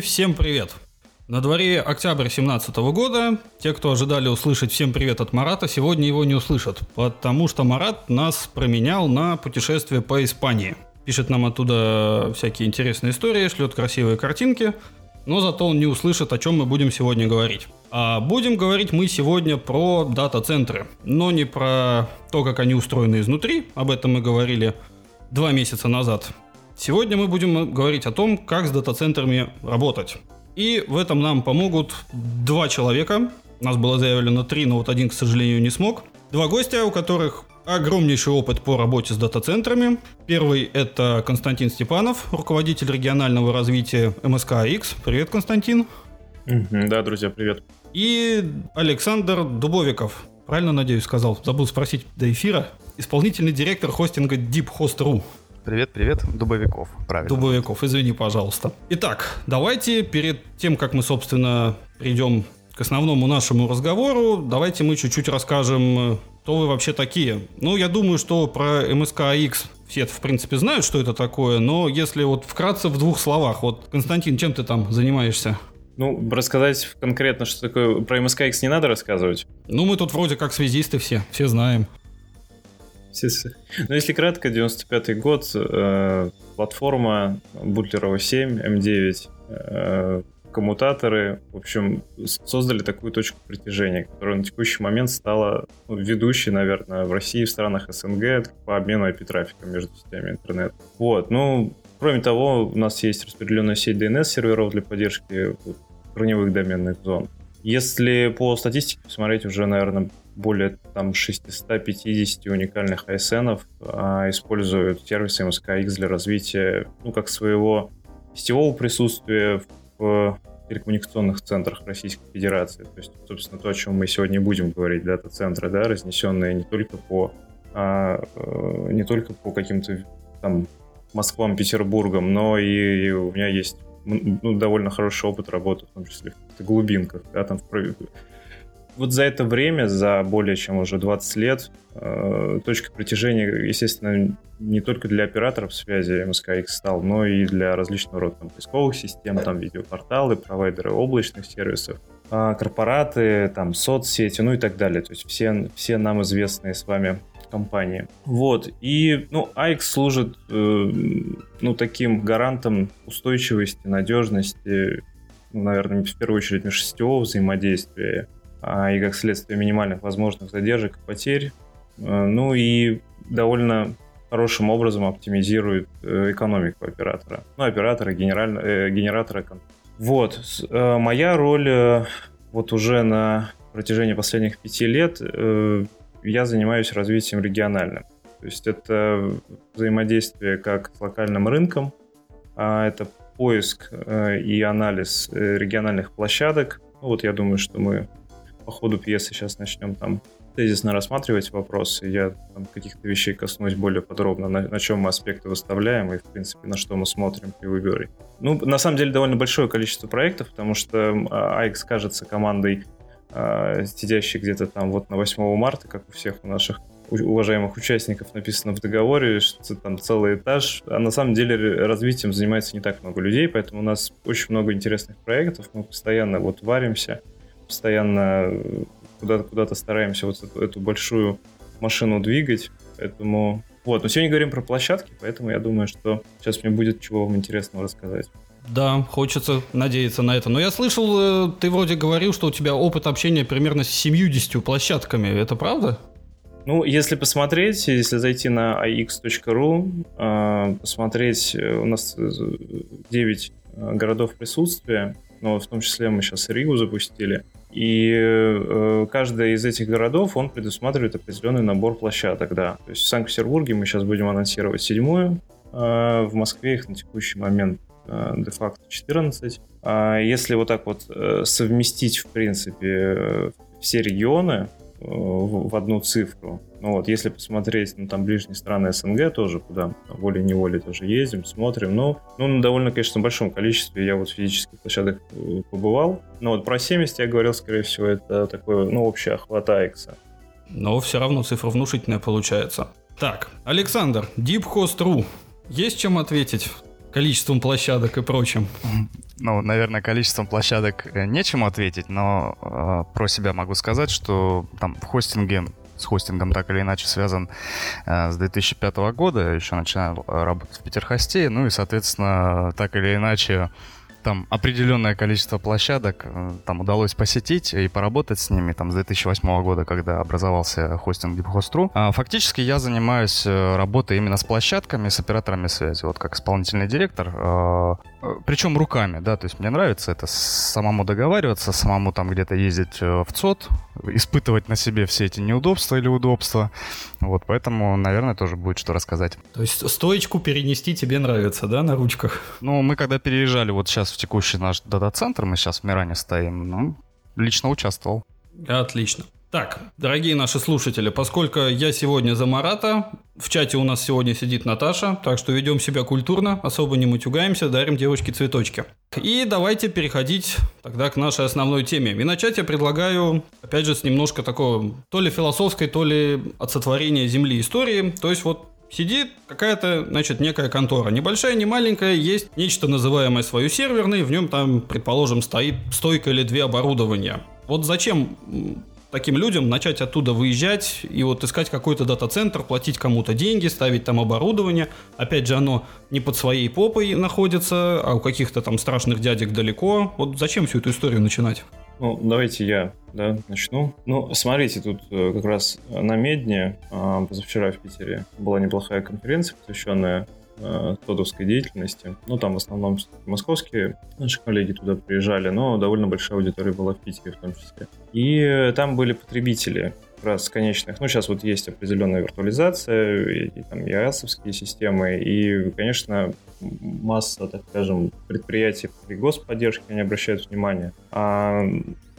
Всем привет! На дворе октябрь 2017 года. Те, кто ожидали услышать «Всем привет» от Марата, сегодня его не услышат, потому что Марат нас променял на путешествие по Испании. Пишет нам оттуда всякие интересные истории, шлет красивые картинки, но зато он не услышит, о чем мы будем сегодня говорить. А будем говорить мы сегодня про дата-центры, но не про то, как они устроены изнутри, об этом мы говорили два месяца назад. Сегодня мы будем говорить о том, как с дата-центрами работать. И в этом нам помогут два человека. У нас было заявлено три, но вот один, к сожалению, не смог. Два гостя, у которых огромнейший опыт по работе с дата-центрами. Первый – это Константин Степанов, руководитель регионального развития МСК X. Привет, Константин. Да, друзья, привет. И Александр Дубовиков. Правильно, надеюсь, сказал? Забыл спросить до эфира. Исполнительный директор хостинга DeepHost.ru. Привет, привет, Дубовиков, правильно. Дубовиков, извини, пожалуйста. Итак, давайте перед тем, как мы, собственно, придем к основному нашему разговору, давайте мы чуть-чуть расскажем, кто вы вообще такие. Ну, я думаю, что про МСК-X все, в принципе, знают, что это такое, но если вот вкратце в двух словах, вот, Константин, чем ты там занимаешься? Ну, рассказать конкретно, что такое про МСК-X не надо рассказывать. Ну, мы тут вроде как связисты все, все знаем. Ну, если кратко, 95-й год, э, платформа Бутлерова 7, М9, э, коммутаторы, в общем, создали такую точку притяжения, которая на текущий момент стала ну, ведущей, наверное, в России в странах СНГ по обмену IP-трафика между сетями интернета. Вот, ну, кроме того, у нас есть распределенная сеть DNS-серверов для поддержки вот, броневых доменных зон. Если по статистике посмотреть, уже, наверное, более там 650 уникальных ISN а, используют сервисы MSKX для развития, ну, как своего сетевого присутствия в телекоммуникационных центрах Российской Федерации. То есть, собственно, то, о чем мы сегодня будем говорить, дата-центры, да, разнесенные не только по а, э, не только по каким-то там Москвам, Петербургам, но и, и у меня есть ну, довольно хороший опыт работы, в том числе в глубинках, да, там в вот за это время, за более чем уже 20 лет, э, точка притяжения, естественно, не только для операторов связи MSKX стал, но и для различного рода там, поисковых систем, там видеопорталы, провайдеры облачных сервисов, э, корпораты, там соцсети, ну и так далее. То есть все, все нам известные с вами компании. Вот. И, ну, AX служит, э, ну, таким гарантом устойчивости, надежности, ну, наверное, в первую очередь межсетевого взаимодействия а, и, как следствие, минимальных возможных задержек и потерь. А, ну и довольно хорошим образом оптимизирует э, экономику оператора. Ну, оператора, генераль... Э, генератора. Вот. Э, моя роль вот уже на протяжении последних пяти лет я занимаюсь развитием региональным. То есть это взаимодействие как с локальным рынком, а это поиск и анализ региональных площадок. Ну, вот я думаю, что мы по ходу пьесы сейчас начнем там тезисно рассматривать вопросы, я там, каких-то вещей коснусь более подробно, на, на чем мы аспекты выставляем и, в принципе, на что мы смотрим при выборе. Ну, на самом деле, довольно большое количество проектов, потому что AX кажется командой, э, сидящей где-то там вот на 8 марта, как у всех у наших уважаемых участников написано в договоре, что там целый этаж, а на самом деле развитием занимается не так много людей, поэтому у нас очень много интересных проектов, мы постоянно вот варимся, постоянно куда-то куда стараемся вот эту, эту большую машину двигать. Поэтому вот, но сегодня говорим про площадки, поэтому я думаю, что сейчас мне будет чего вам интересного рассказать. Да, хочется надеяться на это. Но я слышал, э, ты вроде говорил, что у тебя опыт общения примерно с 70 площадками. Это правда? Ну, если посмотреть, если зайти на ix.ru, э, посмотреть, э, у нас 9 городов присутствия, но в том числе мы сейчас Ригу запустили. И э, каждый из этих городов, он предусматривает определенный набор площадок, да. То есть в Санкт-Петербурге мы сейчас будем анонсировать седьмую, э, в Москве их на текущий момент э, де-факто 14. А если вот так вот э, совместить, в принципе, э, все регионы, в, одну цифру. Ну вот, если посмотреть, ну там ближние страны СНГ тоже, куда волей-неволей тоже ездим, смотрим, ну, ну на довольно, конечно, большом количестве я вот физических площадок э, побывал. Но вот про 70 я говорил, скорее всего, это такой, ну, общий охват Айкса. Но все равно цифра внушительная получается. Так, Александр, DeepHost.ru. Есть чем ответить количеством площадок и прочим? Ну, наверное, количеством площадок э, нечему ответить, но э, про себя могу сказать, что там в хостинге с хостингом так или иначе связан э, с 2005 года, еще начинал работать в Питерхосте, ну и, соответственно, так или иначе там определенное количество площадок э, там удалось посетить и поработать с ними там с 2008 года, когда образовался хостинг DeepHost.ru. А, фактически я занимаюсь э, работой именно с площадками, с операторами связи, вот как исполнительный директор, э, причем руками, да, то есть мне нравится это самому договариваться, самому там где-то ездить в ЦОД, испытывать на себе все эти неудобства или удобства, вот, поэтому, наверное, тоже будет что рассказать. То есть стоечку перенести тебе нравится, да, на ручках? Ну, мы когда переезжали вот сейчас текущий наш дата-центр, мы сейчас в Миране стоим, ну, лично участвовал. Отлично. Так, дорогие наши слушатели, поскольку я сегодня за Марата, в чате у нас сегодня сидит Наташа, так что ведем себя культурно, особо не мутюгаемся, дарим девочке цветочки. И давайте переходить тогда к нашей основной теме. И начать я предлагаю, опять же, с немножко такого, то ли философской, то ли от сотворения Земли истории. То есть вот Сидит какая-то, значит, некая контора. Небольшая, не маленькая, есть нечто называемое свою серверной, в нем там, предположим, стоит стойка или две оборудования. Вот зачем таким людям начать оттуда выезжать и вот искать какой-то дата-центр, платить кому-то деньги, ставить там оборудование. Опять же, оно не под своей попой находится, а у каких-то там страшных дядек далеко. Вот зачем всю эту историю начинать? Ну, давайте я да, начну. Ну, смотрите, тут э, как раз на Медне а, позавчера в Питере была неплохая конференция, посвященная э, тодовской деятельности. Ну, там в основном московские наши коллеги туда приезжали, но довольно большая аудитория была в Питере в том числе. И там были потребители как раз конечных. Ну, сейчас вот есть определенная виртуализация, и, и там ИАСовские системы, и, конечно, масса, так скажем, предприятий при господдержке они обращают внимание. А,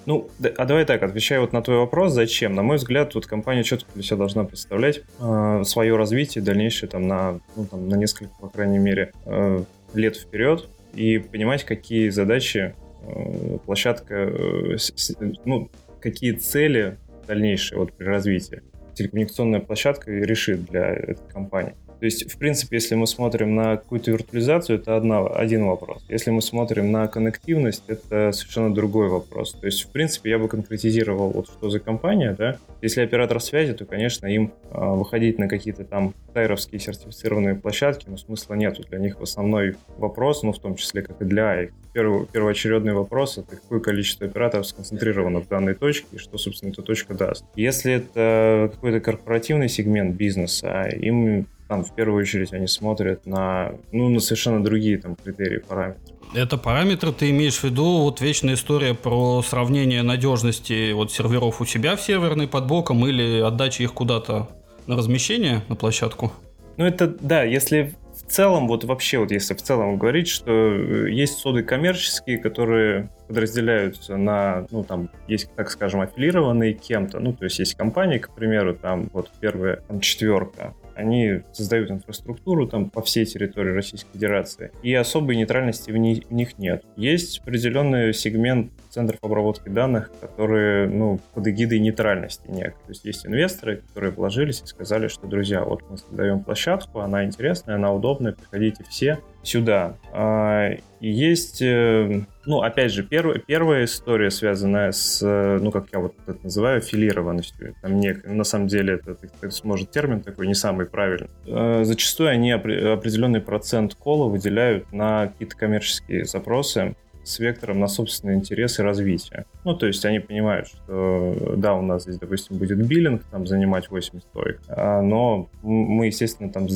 ну, а давай так, отвечая вот на твой вопрос, зачем? На мой взгляд, вот компания четко для себя должна представлять э, свое развитие дальнейшее там на, ну, там, на несколько, по крайней мере, э, лет вперед и понимать, какие задачи э, площадка, э, с, ну, какие цели дальнейшие вот при развитии телекоммуникационная площадка решит для этой компании. То есть, в принципе, если мы смотрим на какую-то виртуализацию, это одна, один вопрос. Если мы смотрим на коннективность, это совершенно другой вопрос. То есть, в принципе, я бы конкретизировал, вот что за компания, да. Если оператор связи, то, конечно, им э, выходить на какие-то там тайровские сертифицированные площадки, но смысла нету. Для них основной вопрос, ну, в том числе, как и для их, первый, первоочередный вопрос, это какое количество операторов сконцентрировано в данной точке и что, собственно, эта точка даст. Если это какой-то корпоративный сегмент бизнеса, им там в первую очередь они смотрят на, ну, на совершенно другие там критерии, параметры. Это параметры ты имеешь в виду, вот вечная история про сравнение надежности вот серверов у себя в серверной под боком или отдачи их куда-то на размещение, на площадку? Ну это, да, если в целом, вот вообще, вот если в целом говорить, что э, есть соды коммерческие, которые подразделяются на, ну, там, есть, так скажем, аффилированные кем-то, ну, то есть есть компании, к примеру, там, вот первая, там, четверка, они создают инфраструктуру там по всей территории Российской Федерации, и особой нейтральности в, них, в них нет. Есть определенный сегмент центров обработки данных, которые, ну, под эгидой нейтральности некой. То есть есть инвесторы, которые вложились и сказали, что, друзья, вот мы создаем площадку, она интересная, она удобная, приходите все сюда. А, и есть, э, ну, опять же, первая, первая история, связанная с, э, ну, как я вот это называю, филированностью. Там не, на самом деле это, это, может, термин такой не самый правильный. А, зачастую они определенный процент кола выделяют на какие-то коммерческие запросы, с вектором на собственные интересы и развитие. Ну, то есть они понимают, что да, у нас здесь, допустим, будет биллинг, там, занимать 8 стоек, а, но мы, естественно, там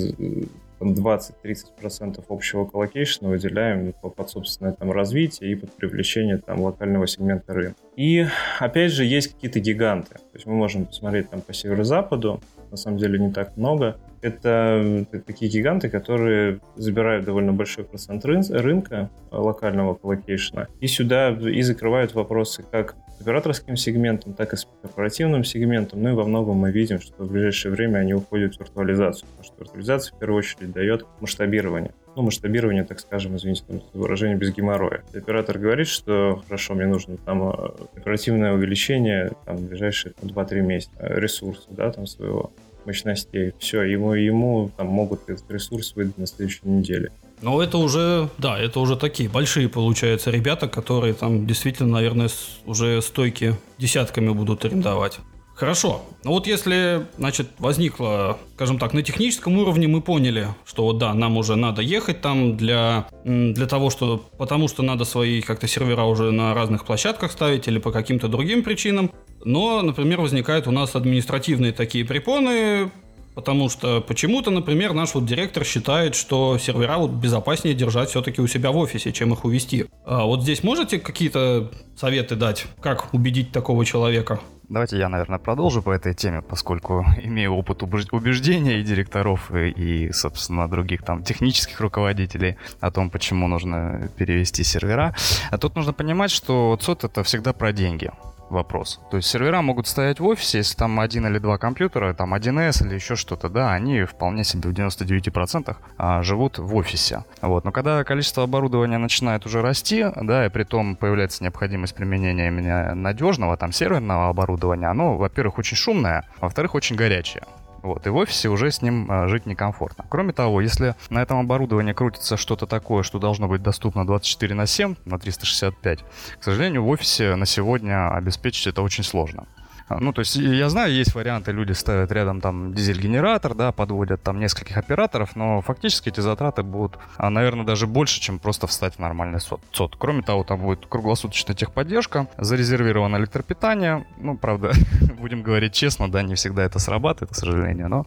20-30% общего коллокейшена выделяем под собственное там развитие и под привлечение там локального сегмента рынка. И опять же есть какие-то гиганты. То есть мы можем посмотреть там по северо-западу, на самом деле не так много. Это такие гиганты, которые забирают довольно большой процент рынка локального коллокейшена и сюда и закрывают вопросы как с операторским сегментом, так и с корпоративным сегментом. Ну и во многом мы видим, что в ближайшее время они уходят в виртуализацию, потому что виртуализация в первую очередь дает масштабирование. Ну, масштабирование, так скажем, извините, там, выражение без геморроя. Оператор говорит, что хорошо, мне нужно там э, оперативное увеличение там, в ближайшие 2-3 месяца ресурса, да, там своего мощностей. Все, ему, ему там могут этот ресурс выдать на следующей неделе. Но это уже, да, это уже такие большие, получается, ребята, которые там действительно, наверное, уже стойки десятками будут арендовать. Хорошо. Ну вот если, значит, возникло, скажем так, на техническом уровне мы поняли, что вот да, нам уже надо ехать там для, для того, что, потому что надо свои как-то сервера уже на разных площадках ставить или по каким-то другим причинам. Но, например, возникают у нас административные такие препоны, Потому что почему-то, например, наш вот директор считает, что сервера вот безопаснее держать все-таки у себя в офисе, чем их увести. А вот здесь можете какие-то советы дать, как убедить такого человека? Давайте я, наверное, продолжу по этой теме, поскольку имею опыт убеждения и директоров, и, и, собственно, других там технических руководителей о том, почему нужно перевести сервера. А тут нужно понимать, что ЦОД это всегда про деньги вопрос. То есть сервера могут стоять в офисе, если там один или два компьютера, там 1С или еще что-то, да, они вполне себе в 99% а, живут в офисе. Вот. Но когда количество оборудования начинает уже расти, да, и при том появляется необходимость применения именно надежного, там, серверного оборудования, оно, во-первых, очень шумное, во-вторых, очень горячее. Вот, и в офисе уже с ним а, жить некомфортно. Кроме того, если на этом оборудовании крутится что-то такое, что должно быть доступно 24 на 7, на 365, к сожалению, в офисе на сегодня обеспечить это очень сложно. А, ну, то есть я знаю, есть варианты, люди ставят рядом там дизель-генератор, да, подводят там нескольких операторов, но фактически эти затраты будут, а, наверное, даже больше, чем просто встать в нормальный сот. Кроме того, там будет круглосуточная техподдержка, зарезервировано электропитание, ну, правда, будем говорить честно, да, не всегда это срабатывает, к сожалению, но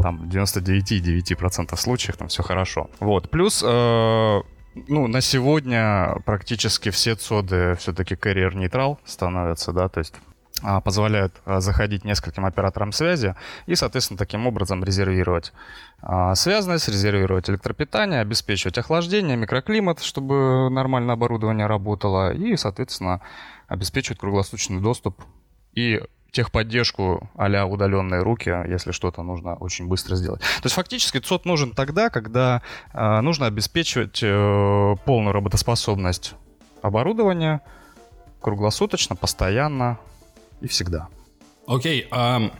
там 99,9% случаев там все хорошо. Вот, плюс э, ну, на сегодня практически все цоды все-таки carrier neutral становятся, да, то есть позволяют а, заходить нескольким операторам связи и, соответственно, таким образом резервировать а, связанность, резервировать электропитание, обеспечивать охлаждение, микроклимат, чтобы нормально оборудование работало и, соответственно, обеспечивать круглосуточный доступ и техподдержку а удаленные руки, если что-то нужно очень быстро сделать. То есть фактически ЦОД нужен тогда, когда нужно обеспечивать э, полную работоспособность оборудования круглосуточно, постоянно, и всегда. Окей, а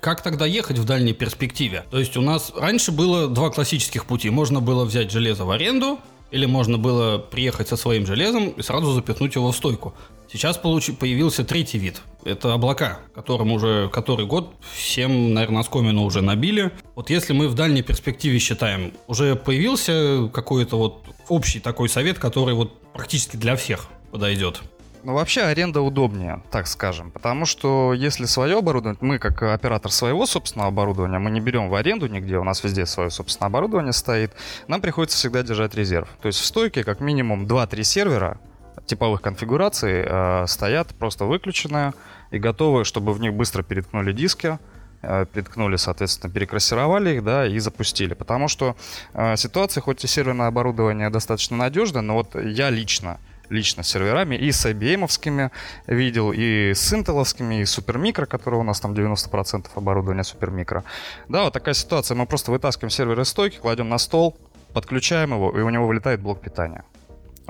как тогда ехать в дальней перспективе? То есть у нас раньше было два классических пути. Можно было взять железо в аренду, или можно было приехать со своим железом и сразу запихнуть его в стойку. Сейчас получи, появился третий вид. Это облака, которым уже который год всем, наверное, оскомину уже набили. Вот если мы в дальней перспективе считаем, уже появился какой-то вот общий такой совет, который вот практически для всех подойдет. Ну, вообще аренда удобнее, так скажем. Потому что если свое оборудование, мы как оператор своего собственного оборудования, мы не берем в аренду нигде, у нас везде свое собственное оборудование стоит, нам приходится всегда держать резерв. То есть в стойке как минимум 2-3 сервера типовых конфигураций э, стоят просто выключенные и готовы, чтобы в них быстро переткнули диски, э, приткнули, соответственно, перекрасировали их, да, и запустили. Потому что э, ситуация, хоть и серверное оборудование достаточно надежное, но вот я лично лично серверами, и с IBM видел, и с интеловскими, и с супермикро, которые у нас там 90% оборудования супермикро. Да, вот такая ситуация. Мы просто вытаскиваем сервер из стойки, кладем на стол, подключаем его, и у него вылетает блок питания.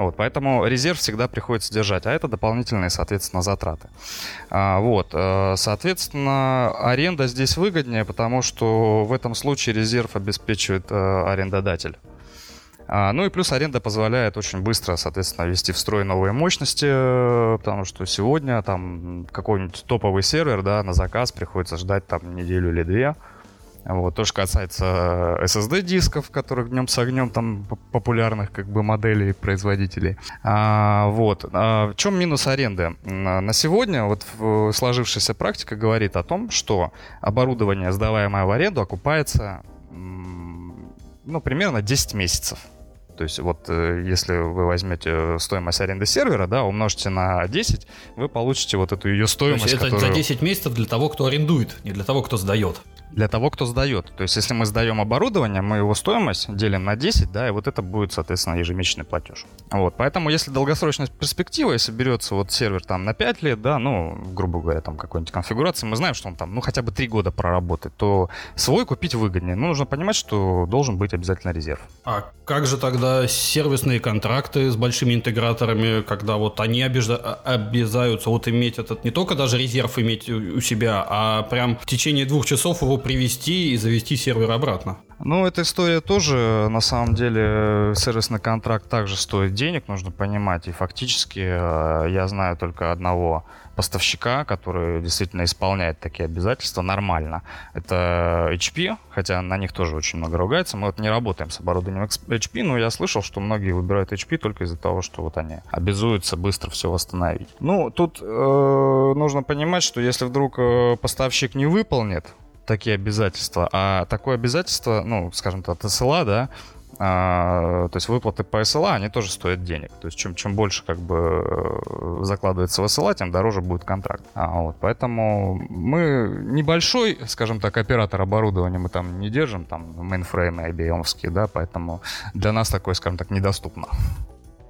Вот, поэтому резерв всегда приходится держать, а это дополнительные, соответственно, затраты. А, вот, э, соответственно, аренда здесь выгоднее, потому что в этом случае резерв обеспечивает э, арендодатель. А, ну и плюс аренда позволяет очень быстро, соответственно, ввести в строй новые мощности, э, потому что сегодня там какой-нибудь топовый сервер, да, на заказ приходится ждать там неделю или две. Вот, то, что касается SSD-дисков, которых днем с огнем там популярных как бы моделей производителей. А, вот. А в чем минус аренды? На сегодня вот сложившаяся практика говорит о том, что оборудование, сдаваемое в аренду, окупается ну, примерно 10 месяцев. То есть вот э, если вы возьмете стоимость аренды сервера, да, умножите на 10, вы получите вот эту ее стоимость. То есть это которую... за 10 месяцев для того, кто арендует, не для того, кто сдает для того, кто сдает. То есть, если мы сдаем оборудование, мы его стоимость делим на 10, да, и вот это будет, соответственно, ежемесячный платеж. Вот, поэтому, если долгосрочная перспектива, если берется вот сервер там на 5 лет, да, ну, грубо говоря, там какой-нибудь конфигурации, мы знаем, что он там, ну, хотя бы 3 года проработает, то свой купить выгоднее. Но нужно понимать, что должен быть обязательно резерв. А как же тогда сервисные контракты с большими интеграторами, когда вот они обижа- обязаются вот иметь этот, не только даже резерв иметь у себя, а прям в течение двух часов его привести и завести сервер обратно. Ну, эта история тоже, на самом деле, сервисный контракт также стоит денег, нужно понимать. И фактически э, я знаю только одного поставщика, который действительно исполняет такие обязательства нормально. Это HP, хотя на них тоже очень много ругается. Мы вот не работаем с оборудованием HP, но я слышал, что многие выбирают HP только из-за того, что вот они обязуются быстро все восстановить. Ну, тут э, нужно понимать, что если вдруг э, поставщик не выполнит такие обязательства. А такое обязательство, ну, скажем так, от СЛА, да, а, то есть выплаты по СЛА, они тоже стоят денег. То есть чем, чем больше как бы э, закладывается в СЛА, тем дороже будет контракт. А, вот, поэтому мы небольшой, скажем так, оператор оборудования мы там не держим, там мейнфреймы IBM, да, поэтому для нас такое, скажем так, недоступно.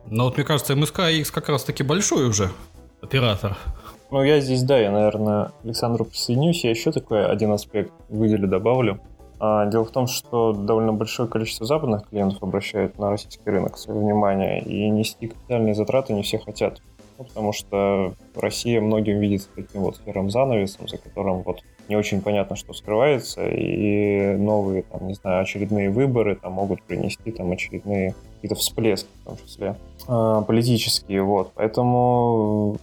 Но вот мне кажется, МСК X как раз таки большой уже оператор. Ну, я здесь, да, я, наверное, Александру присоединюсь. Я еще такой один аспект выделю, добавлю. А, дело в том, что довольно большое количество западных клиентов обращают на российский рынок свое внимание, и нести капитальные затраты не все хотят. Ну, потому что Россия многим видится таким вот серым занавесом, за которым вот не очень понятно, что скрывается, и новые, там, не знаю, очередные выборы там могут принести там очередные какие-то всплески, в том числе политические, вот. Поэтому,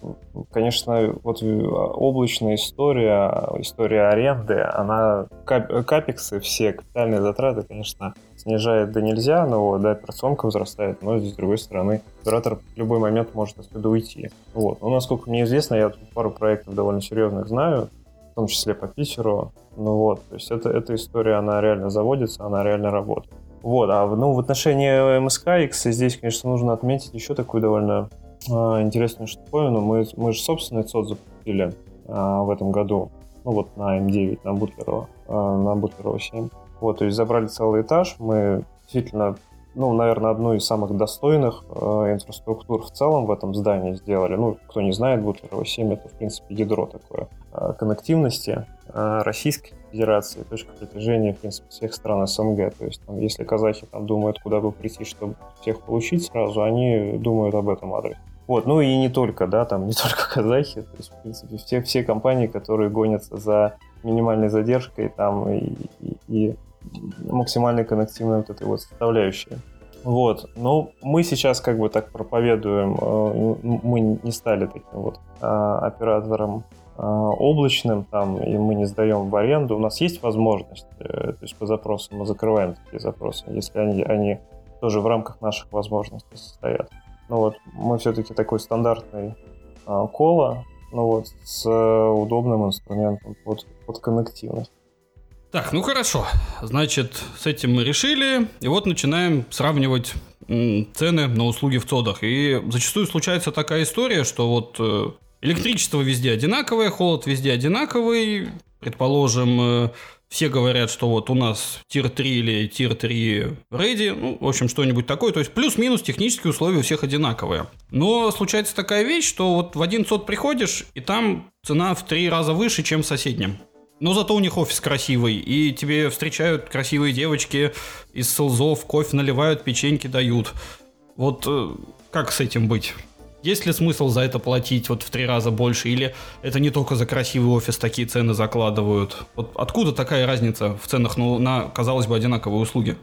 конечно, вот облачная история, история аренды, она кап, капексы все, капитальные затраты, конечно, снижает да нельзя, но вот, да, операционка возрастает, но с другой стороны, оператор в любой момент может отсюда уйти. Вот. Но, насколько мне известно, я пару проектов довольно серьезных знаю, в том числе по Питеру, ну вот, то есть это, эта история, она реально заводится, она реально работает. Вот, а ну, в отношении MSKX здесь, конечно, нужно отметить еще такую довольно э, интересную штуковину. Мы, мы же собственный ЦОД запустили э, в этом году, ну вот на М9, на Бутлерова, э, на Бутлерова 7. Вот, то есть забрали целый этаж, мы действительно ну, наверное, одну из самых достойных э, инфраструктур в целом в этом здании сделали. Ну, кто не знает, Бутлерова 7 это, в принципе, ядро такое э, коннективности э, Российской Федерации, точка притяжения, в принципе, всех стран СНГ. То есть, там, если казахи там думают, куда бы прийти, чтобы всех получить сразу, они думают об этом адресе. Вот, ну и не только, да, там не только казахи, то есть, в принципе, все, все компании, которые гонятся за минимальной задержкой там и, и, и максимально коннективной вот этой вот составляющей. Вот. Но мы сейчас как бы так проповедуем, э, мы не стали таким вот а, оператором облачным, там, и мы не сдаем в аренду. У нас есть возможность, э, то есть по запросам мы закрываем такие запросы, если они, они тоже в рамках наших возможностей состоят. Ну вот, мы все-таки такой стандартный а, кола, ну вот, с удобным инструментом под, под коннективность. Так, ну хорошо. Значит, с этим мы решили. И вот начинаем сравнивать цены на услуги в ЦОДах. И зачастую случается такая история, что вот э, электричество везде одинаковое, холод везде одинаковый. Предположим, э, все говорят, что вот у нас тир 3 или тир 3 ready, ну, в общем, что-нибудь такое. То есть плюс-минус технические условия у всех одинаковые. Но случается такая вещь, что вот в один ЦОД приходишь, и там цена в три раза выше, чем в соседнем. Но зато у них офис красивый, и тебе встречают красивые девочки из селзов, кофе наливают, печеньки дают. Вот э, как с этим быть? Есть ли смысл за это платить вот в три раза больше, или это не только за красивый офис такие цены закладывают? Вот откуда такая разница в ценах ну, на, казалось бы, одинаковые услуги?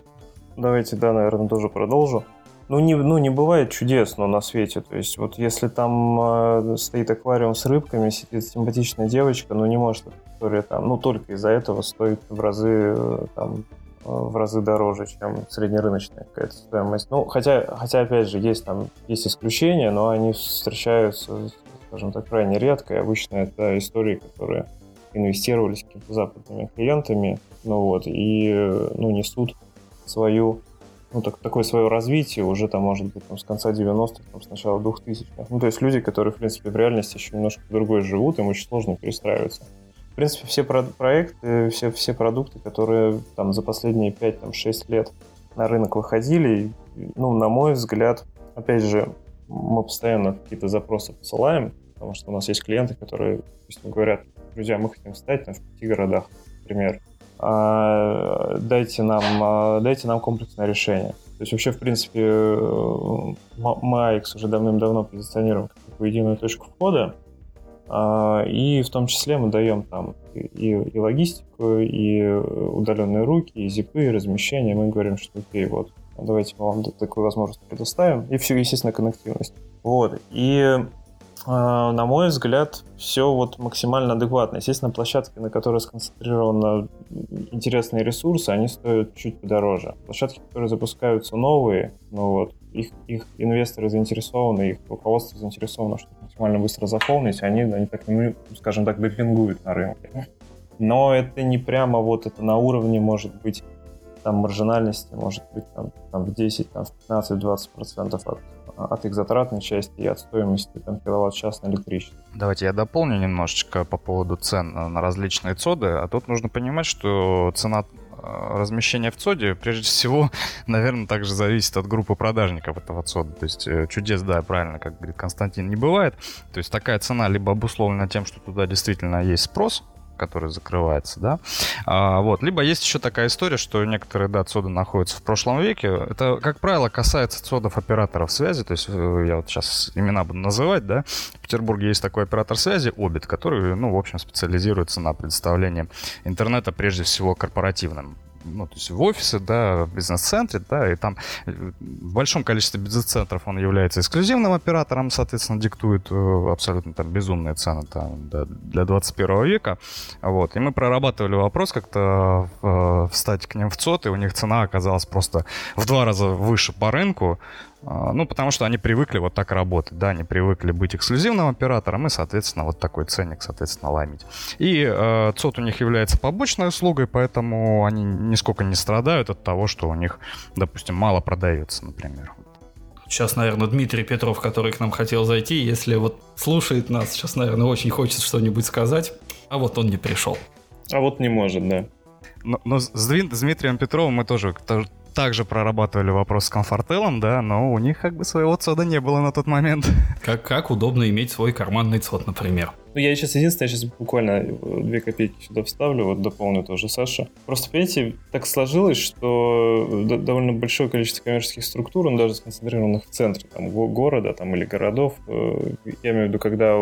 Давайте, да, наверное, тоже продолжу. Ну не, ну, не бывает чудес, но на свете. То есть, вот если там э, стоит аквариум с рыбками, сидит симпатичная девочка, ну не может история там, ну только из-за этого стоит в разы э, там в разы дороже, чем среднерыночная какая-то стоимость. Ну, хотя, хотя, опять же, есть там есть исключения, но они встречаются, скажем так, крайне редко, и обычно это истории, которые инвестировались какими-то западными клиентами, ну вот, и, ну, несут свою ну, так, такое свое развитие уже там, может быть, там, с конца 90-х, там, с начала 2000-х. Ну, то есть люди, которые, в принципе, в реальности еще немножко другой живут, им очень сложно перестраиваться. В принципе, все про- проекты, все, все продукты, которые там за последние 5-6 лет на рынок выходили, ну, на мой взгляд, опять же, мы постоянно какие-то запросы посылаем, потому что у нас есть клиенты, которые, допустим, говорят, друзья, мы хотим стать там, в пяти городах, например, а, дайте нам, а, дайте нам комплексное решение. То есть вообще, в принципе, мы AX уже давным-давно позиционируем как единую точку входа, и в том числе мы даем там и, и логистику, и удаленные руки, и зипы, и размещение. Мы говорим, что окей, вот, давайте мы вам такую возможность предоставим. И все, естественно, коннективность. Вот. И а, на мой взгляд, все вот максимально адекватно. Естественно, площадки, на которые сконцентрированы интересные ресурсы, они стоят чуть подороже. Площадки, которые запускаются новые, ну вот, их, их инвесторы заинтересованы, их руководство заинтересовано, чтобы максимально быстро заполнить, они, они так, ну, скажем так, демпингуют на рынке. Но это не прямо вот это на уровне, может быть, там маржинальности, может быть, там, там в 10, там, в 15, 20 процентов от, от их затратной части и от стоимости там, киловатт-час на электричество. Давайте я дополню немножечко по поводу цен на различные цоды. А тут нужно понимать, что цена Э, размещение в ЦОДе, прежде всего, наверное, также зависит от группы продажников этого ЦОДа. То есть э, чудес, да, правильно, как говорит Константин, не бывает. То есть такая цена либо обусловлена тем, что туда действительно есть спрос, который закрывается, да. А, вот. Либо есть еще такая история, что некоторые, да, цоды находятся в прошлом веке. Это, как правило, касается цодов операторов связи. То есть э, я вот сейчас имена буду называть, да. В Петербурге есть такой оператор связи, Обит, который, ну, в общем, специализируется на предоставлении интернета прежде всего корпоративным ну, то есть в офисе, да, в бизнес-центре, да, и там э, в большом количестве бизнес-центров он является эксклюзивным оператором, соответственно, диктует э, абсолютно там безумные цены там, да, для 21 века, вот, и мы прорабатывали вопрос как-то э, встать к ним в ЦОТ, и у них цена оказалась просто в два раза выше по рынку, ну, потому что они привыкли вот так работать, да, они привыкли быть эксклюзивным оператором и, соответственно, вот такой ценник, соответственно, ломить. И э, ЦОТ у них является побочной услугой, поэтому они нисколько не страдают от того, что у них, допустим, мало продается, например. Сейчас, наверное, Дмитрий Петров, который к нам хотел зайти, если вот слушает нас, сейчас, наверное, очень хочет что-нибудь сказать, а вот он не пришел. А вот не может, да. Но, но с, с Дмитрием Петровым мы тоже, тоже также прорабатывали вопрос с комфортелом, да, но у них как бы своего цода не было на тот момент. Как, как удобно иметь свой карманный цод, например. Ну, я сейчас единственное, я сейчас буквально э, две копейки сюда вставлю, вот дополню тоже Саша. Просто, понимаете, так сложилось, что э, довольно большое количество коммерческих структур, он даже сконцентрированных в центре там, города там, или городов. Э, я имею в виду, когда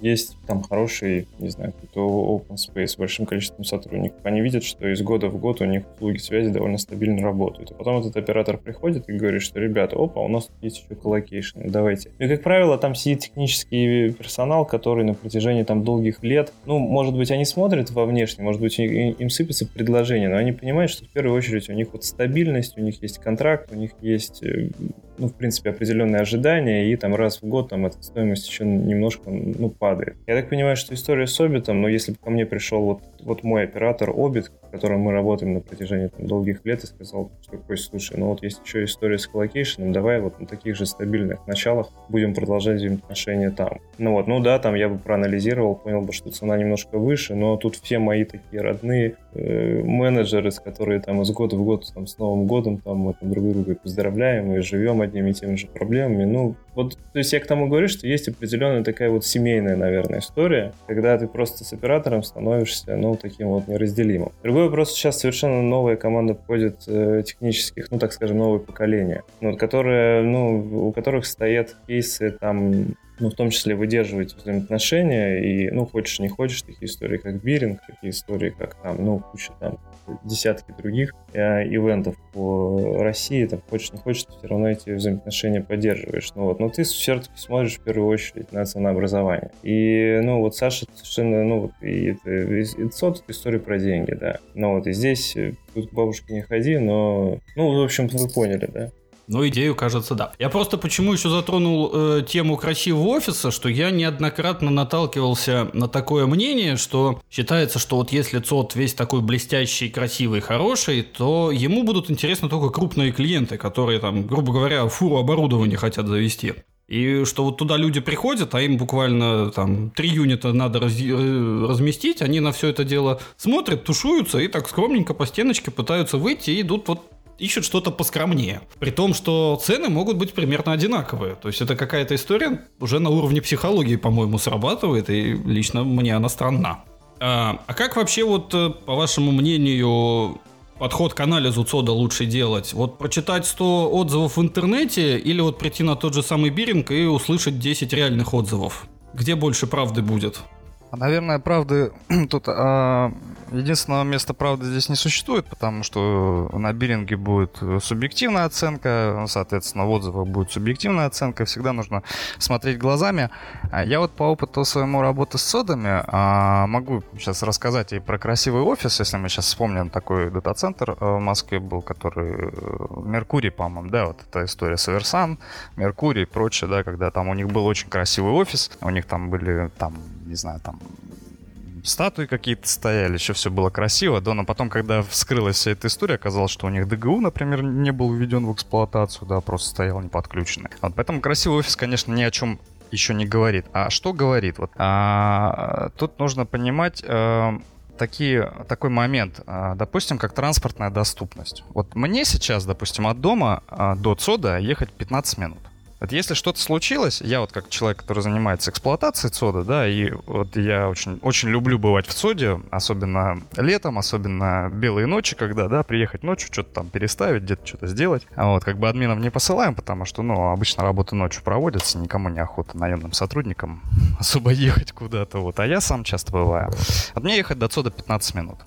есть там хороший, не знаю, какой-то open space с большим количеством сотрудников, они видят, что из года в год у них услуги связи довольно стабильно работают. И потом этот оператор приходит и говорит, что, ребята, опа, у нас есть еще colocation, давайте. И, как правило, там сидит технический персонал, который на протяжении протяжении там долгих лет, ну, может быть, они смотрят во внешне, может быть, им сыпятся предложения, но они понимают, что в первую очередь у них вот стабильность, у них есть контракт, у них есть э, ну, в принципе, определенные ожидания, и там раз в год там эта стоимость еще немножко, ну, падает. Я так понимаю, что история с Обитом, но если бы ко мне пришел вот, вот мой оператор Обит, которым мы работаем на протяжении там, долгих лет, и сказал, что, Кость, слушай, ну вот есть еще история с коллокейшеном, давай вот на таких же стабильных началах будем продолжать взаимоотношения там. Ну вот, ну да, там я бы проанализировал, понял бы, что цена немножко выше, но тут все мои такие родные э, менеджеры, с которые там из года в год, там, с Новым годом, там мы там друг друга поздравляем и живем одними и теми же проблемами. Ну, вот, то есть я к тому говорю, что есть определенная такая вот семейная, наверное, история, когда ты просто с оператором становишься, ну, таким вот неразделимым. Другой вопрос, сейчас совершенно новая команда входит э, технических, ну, так скажем, новое поколение, ну, которое, ну, у которых стоят кейсы там ну, в том числе выдерживать взаимоотношения, и, ну, хочешь не хочешь, такие истории, как Биринг, такие истории, как там, ну, куча там десятки других э, ивентов по России, там, хочешь не хочешь, ты все равно эти взаимоотношения поддерживаешь. Ну, вот, но ты все-таки смотришь в первую очередь на ценообразование. И, ну, вот Саша совершенно, ну, вот, и это, это история про деньги, да. Но вот и здесь, э, тут к бабушке не ходи, но, ну, в общем, вы поняли, да. Ну, идею, кажется, да. Я просто почему еще затронул э, тему красивого офиса, что я неоднократно наталкивался на такое мнение, что считается, что вот если ЦОД весь такой блестящий, красивый, хороший, то ему будут интересны только крупные клиенты, которые там, грубо говоря, фуру оборудования хотят завести. И что вот туда люди приходят, а им буквально там три юнита надо раз, э, разместить, они на все это дело смотрят, тушуются и так скромненько по стеночке пытаются выйти и идут вот ищут что-то поскромнее. При том, что цены могут быть примерно одинаковые. То есть это какая-то история уже на уровне психологии, по-моему, срабатывает, и лично мне она странна. А, а как вообще вот, э, по вашему мнению, подход к анализу ЦОДа лучше делать? Вот прочитать 100 отзывов в интернете или вот прийти на тот же самый биринг и услышать 10 реальных отзывов? где больше правды будет? А, наверное, правды тут а, единственного места правды здесь не существует, потому что на биллинге будет субъективная оценка, соответственно, в отзывах будет субъективная оценка, всегда нужно смотреть глазами. А я вот по опыту своему работы с содами а, могу сейчас рассказать и про красивый офис, если мы сейчас вспомним такой дата-центр в Москве был, который э, Меркурий, по-моему, да, вот эта история Саверсан, Меркурий и прочее, да, когда там у них был очень красивый офис, у них там были там не знаю, там статуи какие-то стояли, еще все было красиво, да, но потом, когда вскрылась вся эта история, оказалось, что у них ДГУ, например, не был введен в эксплуатацию, да, просто стоял не подключенный. Вот, поэтому красивый офис, конечно, ни о чем еще не говорит. А что говорит? Вот, а, тут нужно понимать, а, такие, такой момент, а, допустим, как транспортная доступность. Вот мне сейчас, допустим, от дома а, до ЦОДа ехать 15 минут. Вот если что-то случилось, я вот как человек, который занимается эксплуатацией ЦОДа, да, и вот я очень, очень люблю бывать в ЦОДе, особенно летом, особенно белые ночи, когда, да, приехать ночью, что-то там переставить, где-то что-то сделать. А вот как бы админов не посылаем, потому что, ну, обычно работа ночью проводится, никому не охота наемным сотрудникам особо ехать куда-то, вот. А я сам часто бываю. Вот мне ехать до ЦОДа 15 минут.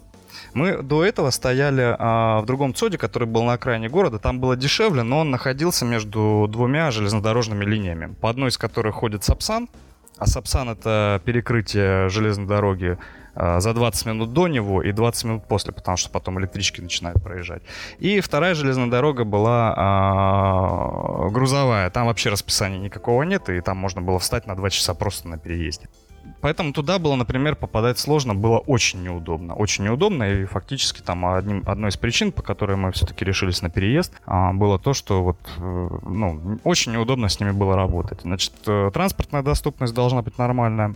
Мы до этого стояли а, в другом ЦОДе, который был на окраине города. Там было дешевле, но он находился между двумя железнодорожными линиями, по одной из которых ходит Сапсан, а Сапсан это перекрытие железной дороги а, за 20 минут до него и 20 минут после, потому что потом электрички начинают проезжать. И вторая железная дорога была а, грузовая. Там вообще расписания никакого нет, и там можно было встать на 2 часа просто на переезде. Поэтому туда было, например, попадать сложно, было очень неудобно. Очень неудобно, и фактически там одним, одной из причин, по которой мы все-таки решились на переезд, а, было то, что вот, э, ну, очень неудобно с ними было работать. Значит, э, транспортная доступность должна быть нормальная.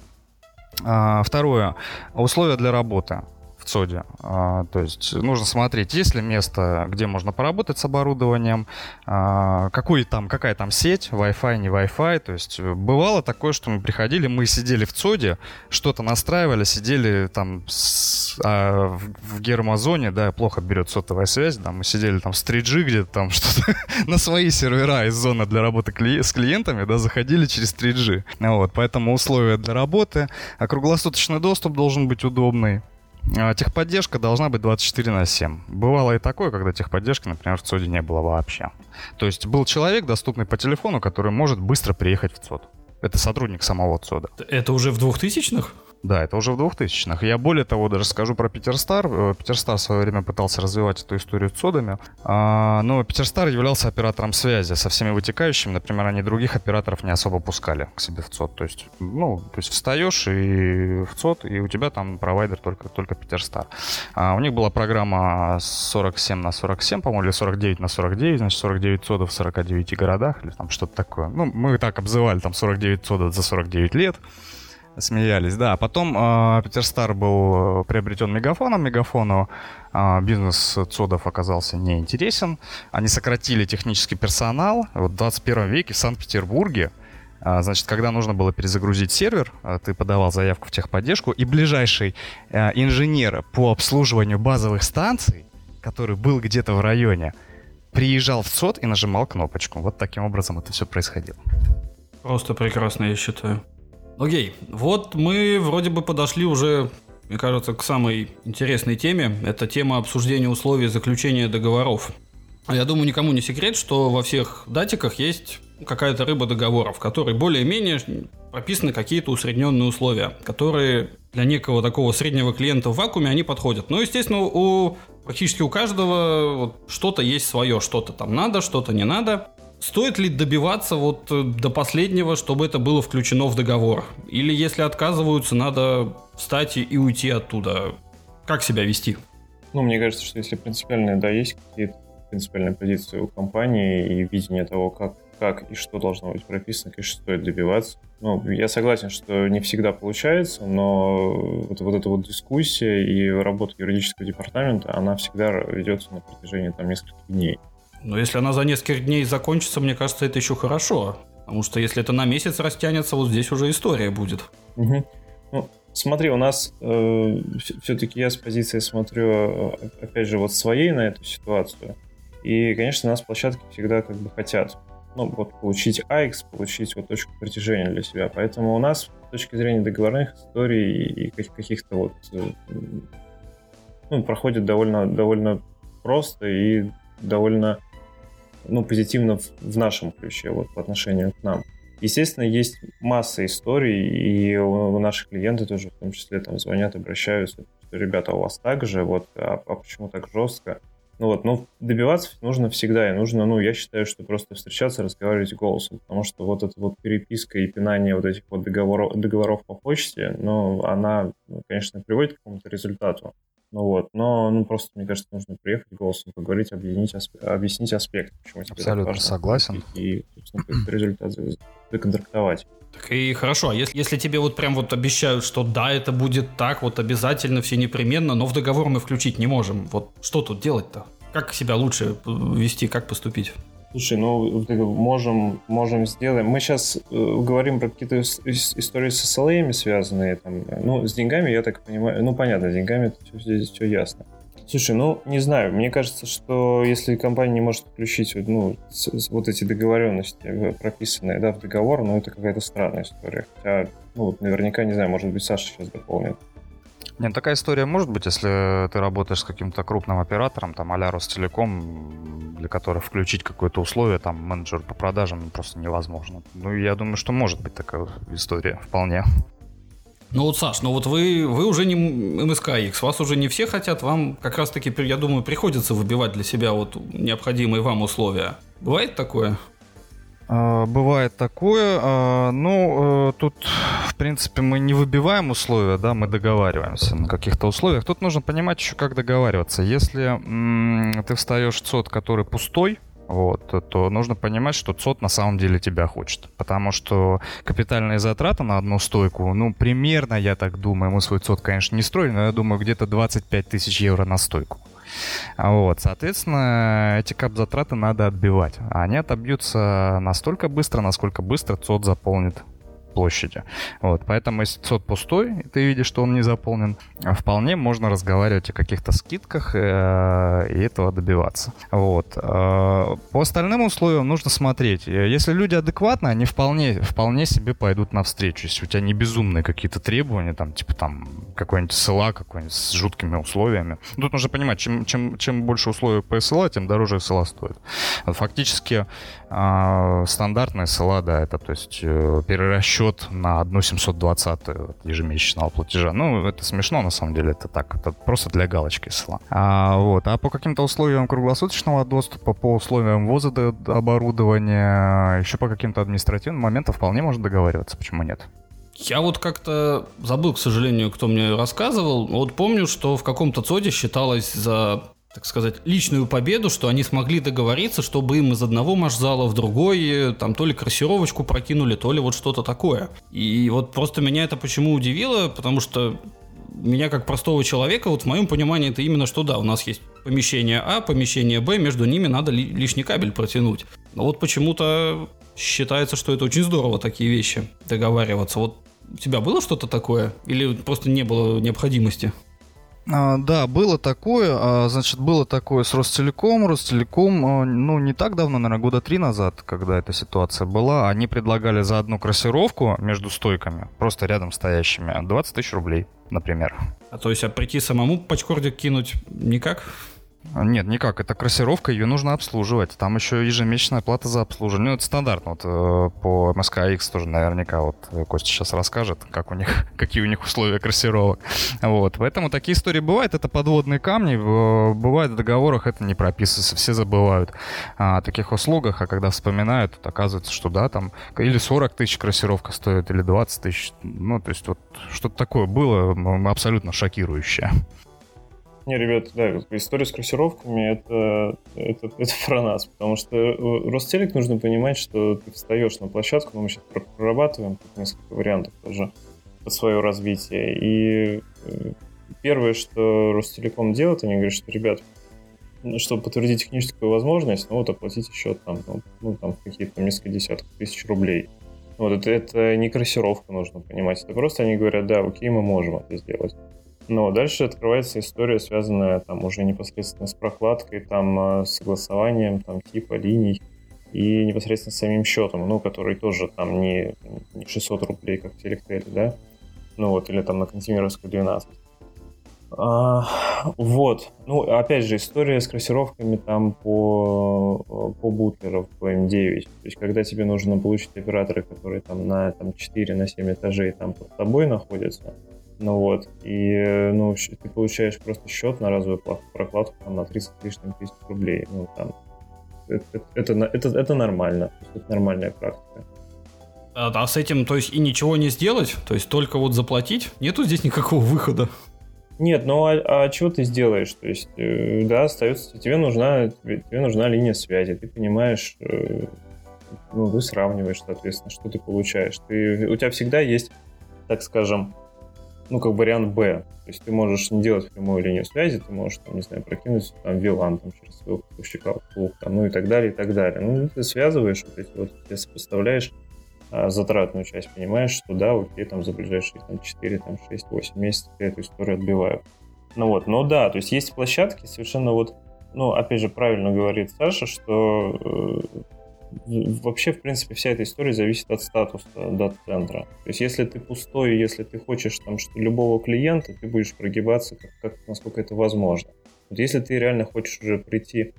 А, второе, условия для работы в ЦОДе. А, то есть нужно смотреть, есть ли место, где можно поработать с оборудованием, а, какой там, какая там сеть, Wi-Fi, не Wi-Fi. То есть бывало такое, что мы приходили, мы сидели в ЦОДе, что-то настраивали, сидели там с, а, в, в гермозоне, да, плохо берет сотовая связь, да, мы сидели там с 3G где-то там что-то на свои сервера из зоны для работы кли- с клиентами, да, заходили через 3G. Вот, поэтому условия для работы, а круглосуточный доступ должен быть удобный. А, техподдержка должна быть 24 на 7. Бывало и такое, когда техподдержки, например, в ЦОДе не было вообще. То есть был человек, доступный по телефону, который может быстро приехать в ЦОД. Это сотрудник самого ЦОДа. Это уже в 2000-х? Да, это уже в 2000-х. Я более того даже скажу про Питерстар. Э, Питерстар в свое время пытался развивать эту историю с содами, а, но Питерстар являлся оператором связи со всеми вытекающими. Например, они других операторов не особо пускали к себе в ЦОД. То есть, ну, то есть встаешь и в ЦОД, и у тебя там провайдер только, только Питерстар. А у них была программа 47 на 47, по-моему, или 49 на 49, значит, 49 ЦОДов в 49 городах, или там что-то такое. Ну, мы так обзывали, там 49 ЦОДов за 49 лет. Смеялись, да. Потом э, Питерстар был э, приобретен Мегафоном. Мегафону э, бизнес ЦОДов оказался неинтересен. Они сократили технический персонал. Вот в 21 веке в Санкт-Петербурге Значит, когда нужно было перезагрузить сервер, ты подавал заявку в техподдержку, и ближайший инженер по обслуживанию базовых станций, который был где-то в районе, приезжал в ЦОД и нажимал кнопочку. Вот таким образом это все происходило. Просто прекрасно, я считаю. Окей, вот мы вроде бы подошли уже, мне кажется, к самой интересной теме. Это тема обсуждения условий заключения договоров. Я думаю, никому не секрет, что во всех датиках есть какая-то рыба договоров, в которой более-менее прописаны какие-то усредненные условия, которые для некого такого среднего клиента в вакууме они подходят. Но, естественно, у практически у каждого вот что-то есть свое, что-то там надо, что-то не надо. Стоит ли добиваться вот э, до последнего, чтобы это было включено в договор? Или если отказываются, надо встать и уйти оттуда? Как себя вести? Ну, мне кажется, что если принципиальные, да, есть какие-то принципиальные позиции у компании и видение того, как, как и что должно быть прописано, конечно, стоит добиваться. Ну, я согласен, что не всегда получается, но вот, вот эта вот дискуссия и работа юридического департамента, она всегда ведется на протяжении там нескольких дней. Но если она за несколько дней закончится, мне кажется, это еще хорошо. Потому что если это на месяц растянется, вот здесь уже история будет. Угу. Ну, смотри, у нас э, все-таки я с позиции смотрю, э, опять же, вот своей на эту ситуацию. И, конечно, нас площадки всегда как бы хотят ну, вот получить AX, получить вот точку притяжения для себя. Поэтому у нас с точки зрения договорных историй и каких-то вот э, ну, проходит довольно, довольно просто и довольно ну, позитивно в, в нашем ключе, вот по отношению к нам. Естественно, есть масса историй, и у, у наших клиентов тоже в том числе там звонят, обращаются, что, ребята, у вас так же, вот, а, а почему так жестко? Ну вот, ну, добиваться нужно всегда, и нужно, ну, я считаю, что просто встречаться, разговаривать голосом, потому что вот эта вот переписка и пинание вот этих вот договоров, договоров по почте, ну, она, конечно, приводит к какому-то результату. Ну вот, но ну просто, мне кажется, нужно приехать голосом, поговорить, объяснить, асп... объяснить аспект, почему тебе Абсолютно согласен. И, собственно, результат законтрактовать. Так и хорошо, а если, если тебе вот прям вот обещают, что да, это будет так, вот обязательно, все непременно, но в договор мы включить не можем, вот что тут делать-то? Как себя лучше вести, как поступить? Слушай, ну можем, можем сделать. Мы сейчас э, говорим про какие-то истории с SLA связанные. Там, ну, с деньгами, я так понимаю. Ну, понятно, с деньгами здесь все ясно. Слушай, ну, не знаю, мне кажется, что если компания не может включить ну, вот эти договоренности, прописанные да, в договор, ну, это какая-то странная история. Хотя, ну, вот наверняка, не знаю, может быть, Саша сейчас дополнит. Нет, такая история может быть, если ты работаешь с каким-то крупным оператором, там, а-ля Ростелеком, для которых включить какое-то условие, там, менеджер по продажам просто невозможно. Ну, я думаю, что может быть такая история, вполне. Ну вот, Саш, ну вот вы, вы уже не МСК X, вас уже не все хотят, вам как раз-таки, я думаю, приходится выбивать для себя вот необходимые вам условия. Бывает такое? А, бывает такое. А, ну, э, тут, в принципе, мы не выбиваем условия, да, мы договариваемся на каких-то условиях. Тут нужно понимать еще, как договариваться. Если ты встаешь в ЦОД, который пустой, вот, то нужно понимать, что ЦОД на самом деле тебя хочет. Потому что капитальные затраты на одну стойку, ну, примерно, я так думаю, мы свой ЦОД, конечно, не строили, но я думаю, где-то 25 тысяч евро на стойку. Вот, соответственно, эти кап-затраты надо отбивать. Они отобьются настолько быстро, насколько быстро ЦОД заполнит площади. Вот, поэтому если сот пустой, и ты видишь, что он не заполнен, вполне можно разговаривать о каких-то скидках э, и этого добиваться. Вот. Э, по остальным условиям нужно смотреть. Если люди адекватны, они вполне, вполне себе пойдут навстречу. Если у тебя не безумные какие-то требования, там, типа там какой-нибудь СЛА какой-нибудь с жуткими условиями. Тут нужно понимать, чем, чем, чем больше условий по СЛА, тем дороже СЛА стоит. Фактически э, стандартная СЛА, да, это то есть э, перерасчет счет на одну 720 ежемесячного платежа. Ну, это смешно, на самом деле, это так, это просто для галочки сла. А, вот. а по каким-то условиям круглосуточного доступа, по условиям ввоза оборудования, еще по каким-то административным моментам вполне можно договариваться, почему нет? Я вот как-то забыл, к сожалению, кто мне рассказывал. Вот помню, что в каком-то ЦОДе считалось за так сказать, личную победу, что они смогли договориться, чтобы им из одного марш-зала в другой там то ли красировочку прокинули, то ли вот что-то такое. И вот просто меня это почему удивило, потому что меня как простого человека, вот в моем понимании это именно что да, у нас есть помещение А, помещение Б, между ними надо ли, лишний кабель протянуть. Но вот почему-то считается, что это очень здорово такие вещи договариваться. Вот у тебя было что-то такое? Или просто не было необходимости? А, да, было такое. А, значит, было такое с Ростелеком. Ростелеком, а, ну, не так давно, наверное, года три назад, когда эта ситуация была, они предлагали за одну кроссировку между стойками, просто рядом стоящими, 20 тысяч рублей, например. А то есть, а прийти самому пачкордик кинуть никак? Нет, никак. Это кроссировка, ее нужно обслуживать. Там еще ежемесячная плата за обслуживание. Ну, это стандартно. Вот э, по MSKX тоже наверняка вот Костя сейчас расскажет, как у них, какие у них условия кроссировок. Вот. Поэтому такие истории бывают. Это подводные камни. Бывает в договорах это не прописывается. Все забывают о таких услугах, а когда вспоминают, то оказывается, что да, там или 40 тысяч кроссировка стоит, или 20 тысяч. Ну, то есть вот что-то такое было абсолютно шокирующее. Не, ребят, да, история с кроссировками это, это, это про нас, потому что э, Ростелек нужно понимать, что ты встаешь на площадку, но мы сейчас прорабатываем несколько вариантов тоже под свое развитие. И э, первое, что Ростелеком делает, они говорят, что, ребят, ну, чтобы подтвердить техническую возможность, ну вот оплатите счет там, ну, ну там какие-то несколько десятков тысяч рублей. Вот это, это не кроссировка, нужно понимать. Это просто они говорят, да, окей, мы можем это сделать. Но дальше открывается история, связанная там уже непосредственно с прокладкой, там э, с согласованием там типа линий. и непосредственно самим счетом, ну, который тоже там не, не 600 рублей, как в Телектеле, да, ну вот, или там на Кантемировской 12. А, вот. Ну, опять же, история с кроссировками там по, по бутлеров, по М9. То есть, когда тебе нужно получить операторы, которые там на там, 4 на 7 этажей там под тобой находятся, ну вот, и ну, ты получаешь просто счет на разовую прокладку там, на 30 лишних тысяч рублей. Ну, там, это, это, это, это нормально, это нормальная практика. А, а с этим, то есть, и ничего не сделать? То есть, только вот заплатить? Нету здесь никакого выхода? Нет, ну а, а что ты сделаешь? То есть, э, да, остается, тебе нужна, тебе, тебе нужна линия связи, ты понимаешь, э, ну, ты сравниваешь, соответственно, что ты получаешь. Ты, у тебя всегда есть, так скажем, ну, как вариант Б. То есть ты можешь не делать прямую линию связи, ты можешь, там, не знаю, прокинуть там VLAN там, через своего поставщика, там, ну и так далее, и так далее. Ну, ты связываешь вот эти вот, ты сопоставляешь а, затратную часть, понимаешь, что да, окей, там за ближайшие там, 4, там, 6, 8 месяцев я эту историю отбиваю. Ну вот, но да, то есть есть площадки совершенно вот, ну, опять же, правильно говорит Саша, что э, вообще, в принципе, вся эта история зависит от статуса дат-центра. То есть, если ты пустой, если ты хочешь там что любого клиента, ты будешь прогибаться, как, как насколько это возможно. Вот если ты реально хочешь уже прийти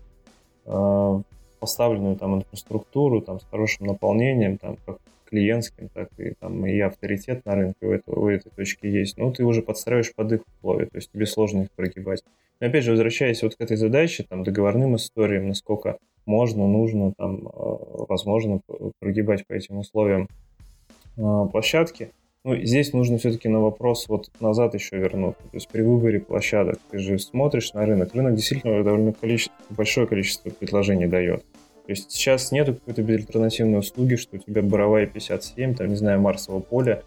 э, поставленную там инфраструктуру, там с хорошим наполнением, там как клиентским, так и, там, и авторитет на рынке у, этого, у этой точки есть, но ты уже подстраиваешь под их условия, то есть тебе сложно их прогибать. Но опять же, возвращаясь вот к этой задаче, там, договорным историям, насколько можно, нужно, там, э, возможно, прогибать по этим условиям э, площадки, ну, здесь нужно все-таки на вопрос вот назад еще вернуться. То есть при выборе площадок ты же смотришь на рынок. Рынок действительно довольно количество, большое количество предложений дает. То есть сейчас нету какой-то альтернативной услуги, что у тебя Боровая 57, там, не знаю, Марсового поля,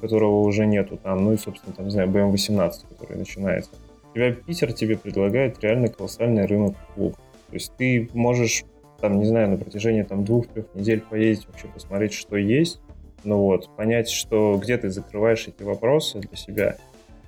которого уже нету там, ну и, собственно, там, не знаю, BM18, который начинается. У тебя Питер тебе предлагает реально колоссальный рынок услуг. То есть ты можешь, там, не знаю, на протяжении там двух-трех недель поездить, вообще посмотреть, что есть, ну вот, понять, что где ты закрываешь эти вопросы для себя.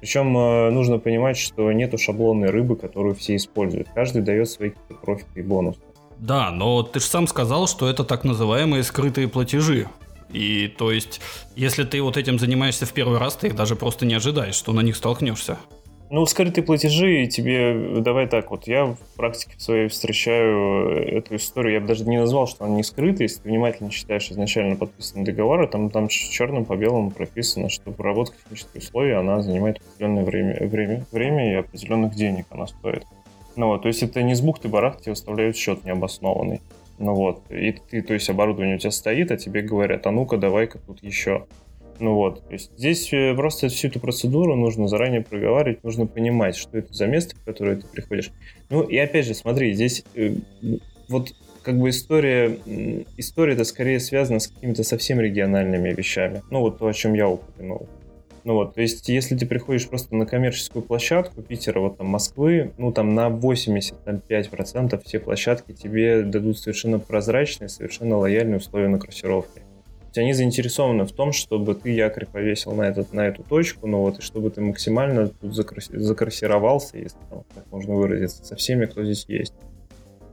Причем э, нужно понимать, что нету шаблонной рыбы, которую все используют. Каждый дает свои профиты и бонусы. Да, но ты же сам сказал, что это так называемые скрытые платежи. И то есть, если ты вот этим занимаешься в первый раз, ты их даже просто не ожидаешь, что на них столкнешься. Ну, скрытые платежи тебе, давай так, вот я в практике своей встречаю эту историю, я бы даже не назвал, что она не скрытая, если ты внимательно читаешь изначально подписанный договор, там, там черным по белому прописано, что проработка технических условий, она занимает определенное время, время, время и определенных денег она стоит. Ну вот, то есть это не с бухты-барахты тебе выставляют счет необоснованный. Ну вот, и ты, то есть оборудование у тебя стоит, а тебе говорят, а ну-ка давай-ка тут еще. Ну вот, то есть здесь э, просто всю эту процедуру нужно заранее проговаривать, нужно понимать, что это за место, в которое ты приходишь. Ну и опять же, смотри, здесь э, вот как бы история, история это скорее связана с какими-то совсем региональными вещами. Ну вот то, о чем я упомянул. Ну вот, то есть, если ты приходишь просто на коммерческую площадку Питера, вот там Москвы, ну там на 85% все площадки тебе дадут совершенно прозрачные, совершенно лояльные условия на кроссировке. То есть они заинтересованы в том, чтобы ты якорь повесил на, этот, на эту точку, ну вот, и чтобы ты максимально тут закрас... закрасировался, если там, так можно выразиться, со всеми, кто здесь есть.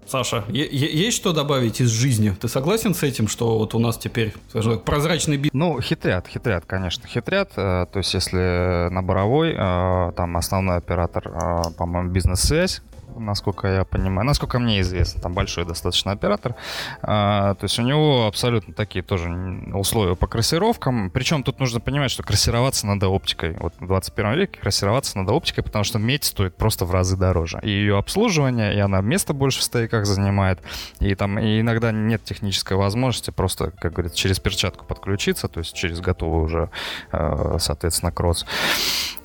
Саша, есть что добавить из жизни? Ты согласен с этим, что вот у нас теперь, скажем так, прозрачный бизнес? Ну, хитрят, хитрят, конечно, хитрят. Э, то есть, если на Боровой, э, там основной оператор, э, по-моему, бизнес-связь, насколько я понимаю, насколько мне известно, там большой достаточно оператор. А, то есть у него абсолютно такие тоже условия по красировкам. Причем тут нужно понимать, что красироваться надо оптикой. Вот в 21 веке красироваться надо оптикой, потому что медь стоит просто в разы дороже. И ее обслуживание, и она место больше в стояках занимает. И там и иногда нет технической возможности просто, как говорится, через перчатку подключиться, то есть через готовый уже, э, соответственно, кросс.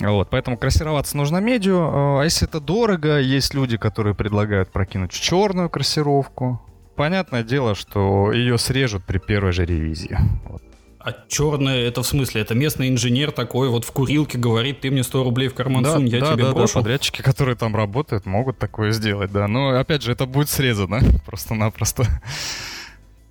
Вот, поэтому красироваться нужно медью. А если это дорого, есть люди, которые предлагают прокинуть черную красировку. Понятное дело, что ее срежут при первой же ревизии. Вот. А черное это в смысле? Это местный инженер такой вот в курилке говорит, ты мне 100 рублей в карман да, сунь, я да, тебе да, брошу. Да, подрядчики, которые там работают, могут такое сделать, да. Но опять же, это будет срезано просто-напросто.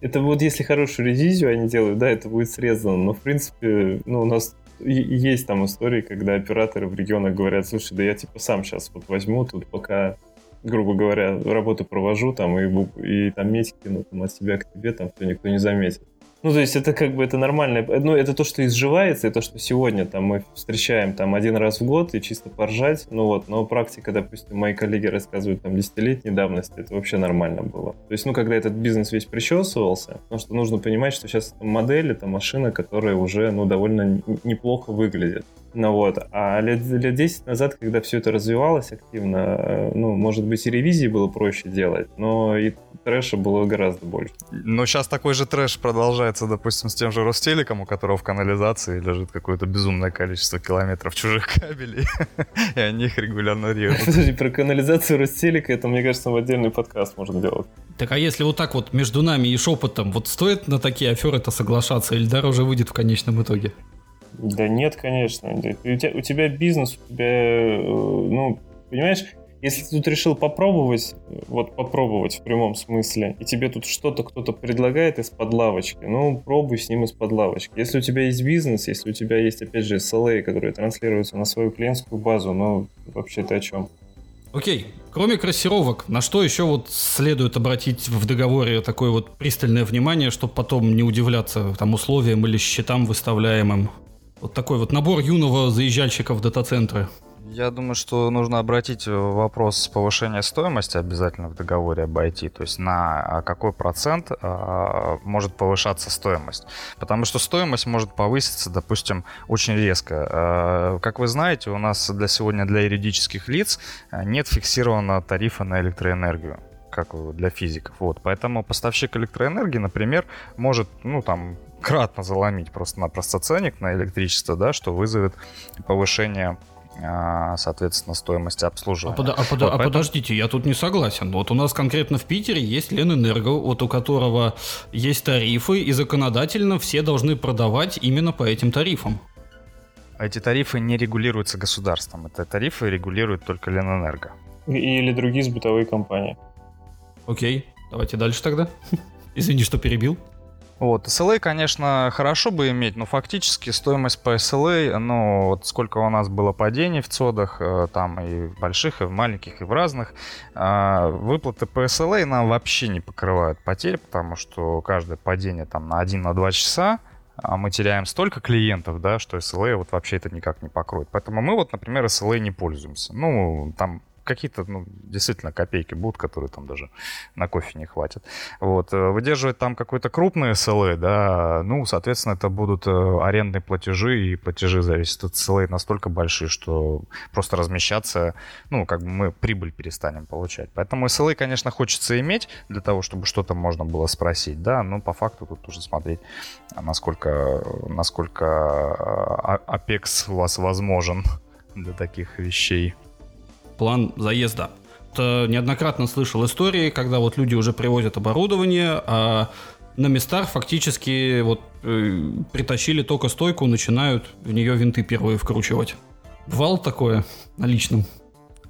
Это вот если хорошую ревизию они делают, да, это будет срезано. Но в принципе, ну, у нас есть там истории, когда операторы в регионах говорят, слушай, да я типа сам сейчас вот возьму тут, пока грубо говоря, работу провожу там и, и там метики, ну, от себя к тебе, там все никто не заметит. Ну, то есть это как бы это нормально. Ну, это то, что изживается, и то, что сегодня там мы встречаем там один раз в год и чисто поржать. Ну вот, но практика, допустим, мои коллеги рассказывают там десятилетней давности, это вообще нормально было. То есть, ну, когда этот бизнес весь причесывался, потому что нужно понимать, что сейчас модель, это машина, которая уже, ну, довольно неплохо выглядит. Ну вот, а лет, лет 10 назад, когда все это развивалось активно, э, ну, может быть, и ревизии было проще делать, но и трэша было гораздо больше. Но сейчас такой же трэш продолжается, допустим, с тем же Ростелеком, у которого в канализации лежит какое-то безумное количество километров чужих кабелей, и они их регулярно режут. Подожди, про канализацию Ростелека, это, мне кажется, в отдельный подкаст можно делать. Так а если вот так вот между нами и шепотом, вот стоит на такие аферы-то соглашаться или дороже выйдет в конечном итоге? Да нет, конечно. У тебя, у тебя бизнес, у тебя, э, ну, понимаешь, если ты тут решил попробовать, вот попробовать в прямом смысле, и тебе тут что-то кто-то предлагает из-под лавочки, ну, пробуй с ним из-под лавочки. Если у тебя есть бизнес, если у тебя есть, опять же, SLA, которые транслируются на свою клиентскую базу, ну, вообще ты о чем? Окей, кроме кроссировок, на что еще вот следует обратить в договоре такое вот пристальное внимание, чтобы потом не удивляться там условиям или счетам выставляемым? Вот такой вот набор юного заезжальщика в дата-центры. Я думаю, что нужно обратить вопрос повышения стоимости обязательно в договоре об IT, то есть на а, какой процент э, может повышаться стоимость. Потому что стоимость может повыситься, допустим, очень резко. Э, как вы знаете, у нас для сегодня для юридических лиц нет фиксированного тарифа на электроэнергию как для физиков. Вот, поэтому поставщик электроэнергии, например, может, ну, там, кратно заломить просто-напросто ценник на электричество, да, что вызовет повышение а, соответственно, стоимости обслуживания. А, под, а, под, вот а поэтому... подождите, я тут не согласен. Вот у нас конкретно в Питере есть Ленэнерго, вот у которого есть тарифы, и законодательно все должны продавать именно по этим тарифам. Эти тарифы не регулируются государством. Это тарифы регулирует только Ленэнерго. Или другие сбытовые компании. Окей, давайте дальше тогда. Извини, что перебил. Вот, SLA, конечно, хорошо бы иметь, но фактически стоимость по SLA, ну, вот сколько у нас было падений в цодах, э, там и в больших, и в маленьких, и в разных, а, выплаты по SLA нам вообще не покрывают потерь, потому что каждое падение там на 1-2 на часа, а мы теряем столько клиентов, да, что SLA вот вообще это никак не покроет. Поэтому мы вот, например, SLA не пользуемся. Ну, там какие-то, ну, действительно, копейки будут, которые там даже на кофе не хватит. Вот. Э, выдерживать там какой-то крупный SLA, да, ну, соответственно, это будут э, арендные платежи, и платежи зависят от SLA настолько большие, что просто размещаться, ну, как бы мы прибыль перестанем получать. Поэтому SLA, конечно, хочется иметь для того, чтобы что-то можно было спросить, да, но по факту тут уже смотреть, насколько, насколько э, Apex у вас возможен для таких вещей план заезда. Это неоднократно слышал истории, когда вот люди уже привозят оборудование, а на местах фактически вот э, притащили только стойку, начинают в нее винты первые вкручивать. Бывало такое на личном?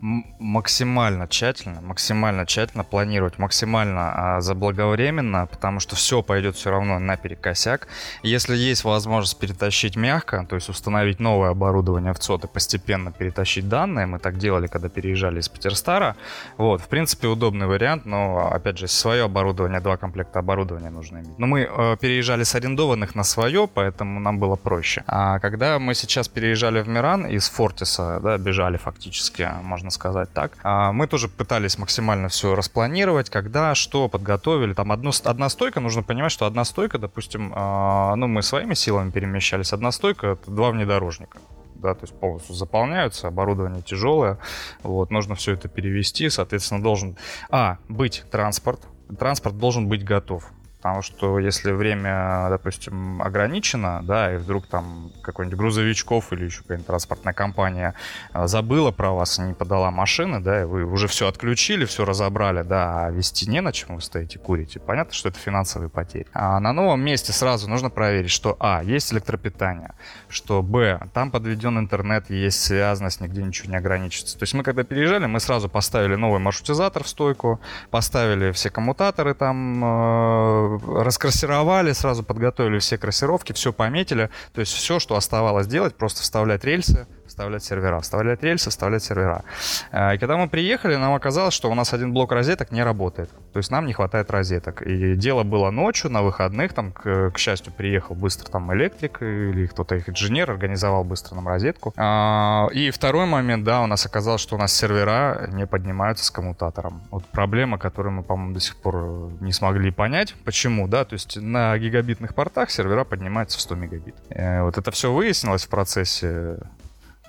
Максимально тщательно, максимально тщательно планировать, максимально а, заблаговременно, потому что все пойдет все равно наперекосяк. Если есть возможность перетащить мягко, то есть установить новое оборудование в ЦОД и постепенно перетащить данные, мы так делали, когда переезжали из Питерстара, вот, в принципе, удобный вариант, но, опять же, свое оборудование, два комплекта оборудования нужно иметь. Но мы э, переезжали с арендованных на свое, поэтому нам было проще. А когда мы сейчас переезжали в Миран из Фортиса, да, бежали фактически, можно сказать так. А, мы тоже пытались максимально все распланировать, когда, что подготовили. Там одно, одна стойка, нужно понимать, что одна стойка, допустим, а, ну мы своими силами перемещались, одна стойка это два внедорожника да, то есть полностью заполняются, оборудование тяжелое, вот, нужно все это перевести, соответственно, должен, а, быть транспорт, транспорт должен быть готов, Потому что если время, допустим, ограничено, да, и вдруг там какой-нибудь грузовичков или еще какая-нибудь транспортная компания а, забыла про вас и не подала машины, да, и вы уже все отключили, все разобрали, да, а вести не на чем вы стоите, курите. Понятно, что это финансовые потери. А на новом месте сразу нужно проверить, что, а, есть электропитание, что, б, там подведен интернет, есть связанность, нигде ничего не ограничится. То есть мы когда переезжали, мы сразу поставили новый маршрутизатор в стойку, поставили все коммутаторы там, э, раскроссировали, сразу подготовили все кроссировки, все пометили. То есть все, что оставалось делать, просто вставлять рельсы, вставлять сервера, вставлять рельсы, вставлять сервера. Э, и когда мы приехали, нам оказалось, что у нас один блок розеток не работает. То есть нам не хватает розеток. И дело было ночью, на выходных, там, к, к счастью, приехал быстро там электрик или кто-то их инженер, организовал быстро нам розетку. А, и второй момент, да, у нас оказалось, что у нас сервера не поднимаются с коммутатором. Вот проблема, которую мы, по-моему, до сих пор не смогли понять. Почему, да? То есть на гигабитных портах сервера поднимаются в 100 мегабит. Э, вот это все выяснилось в процессе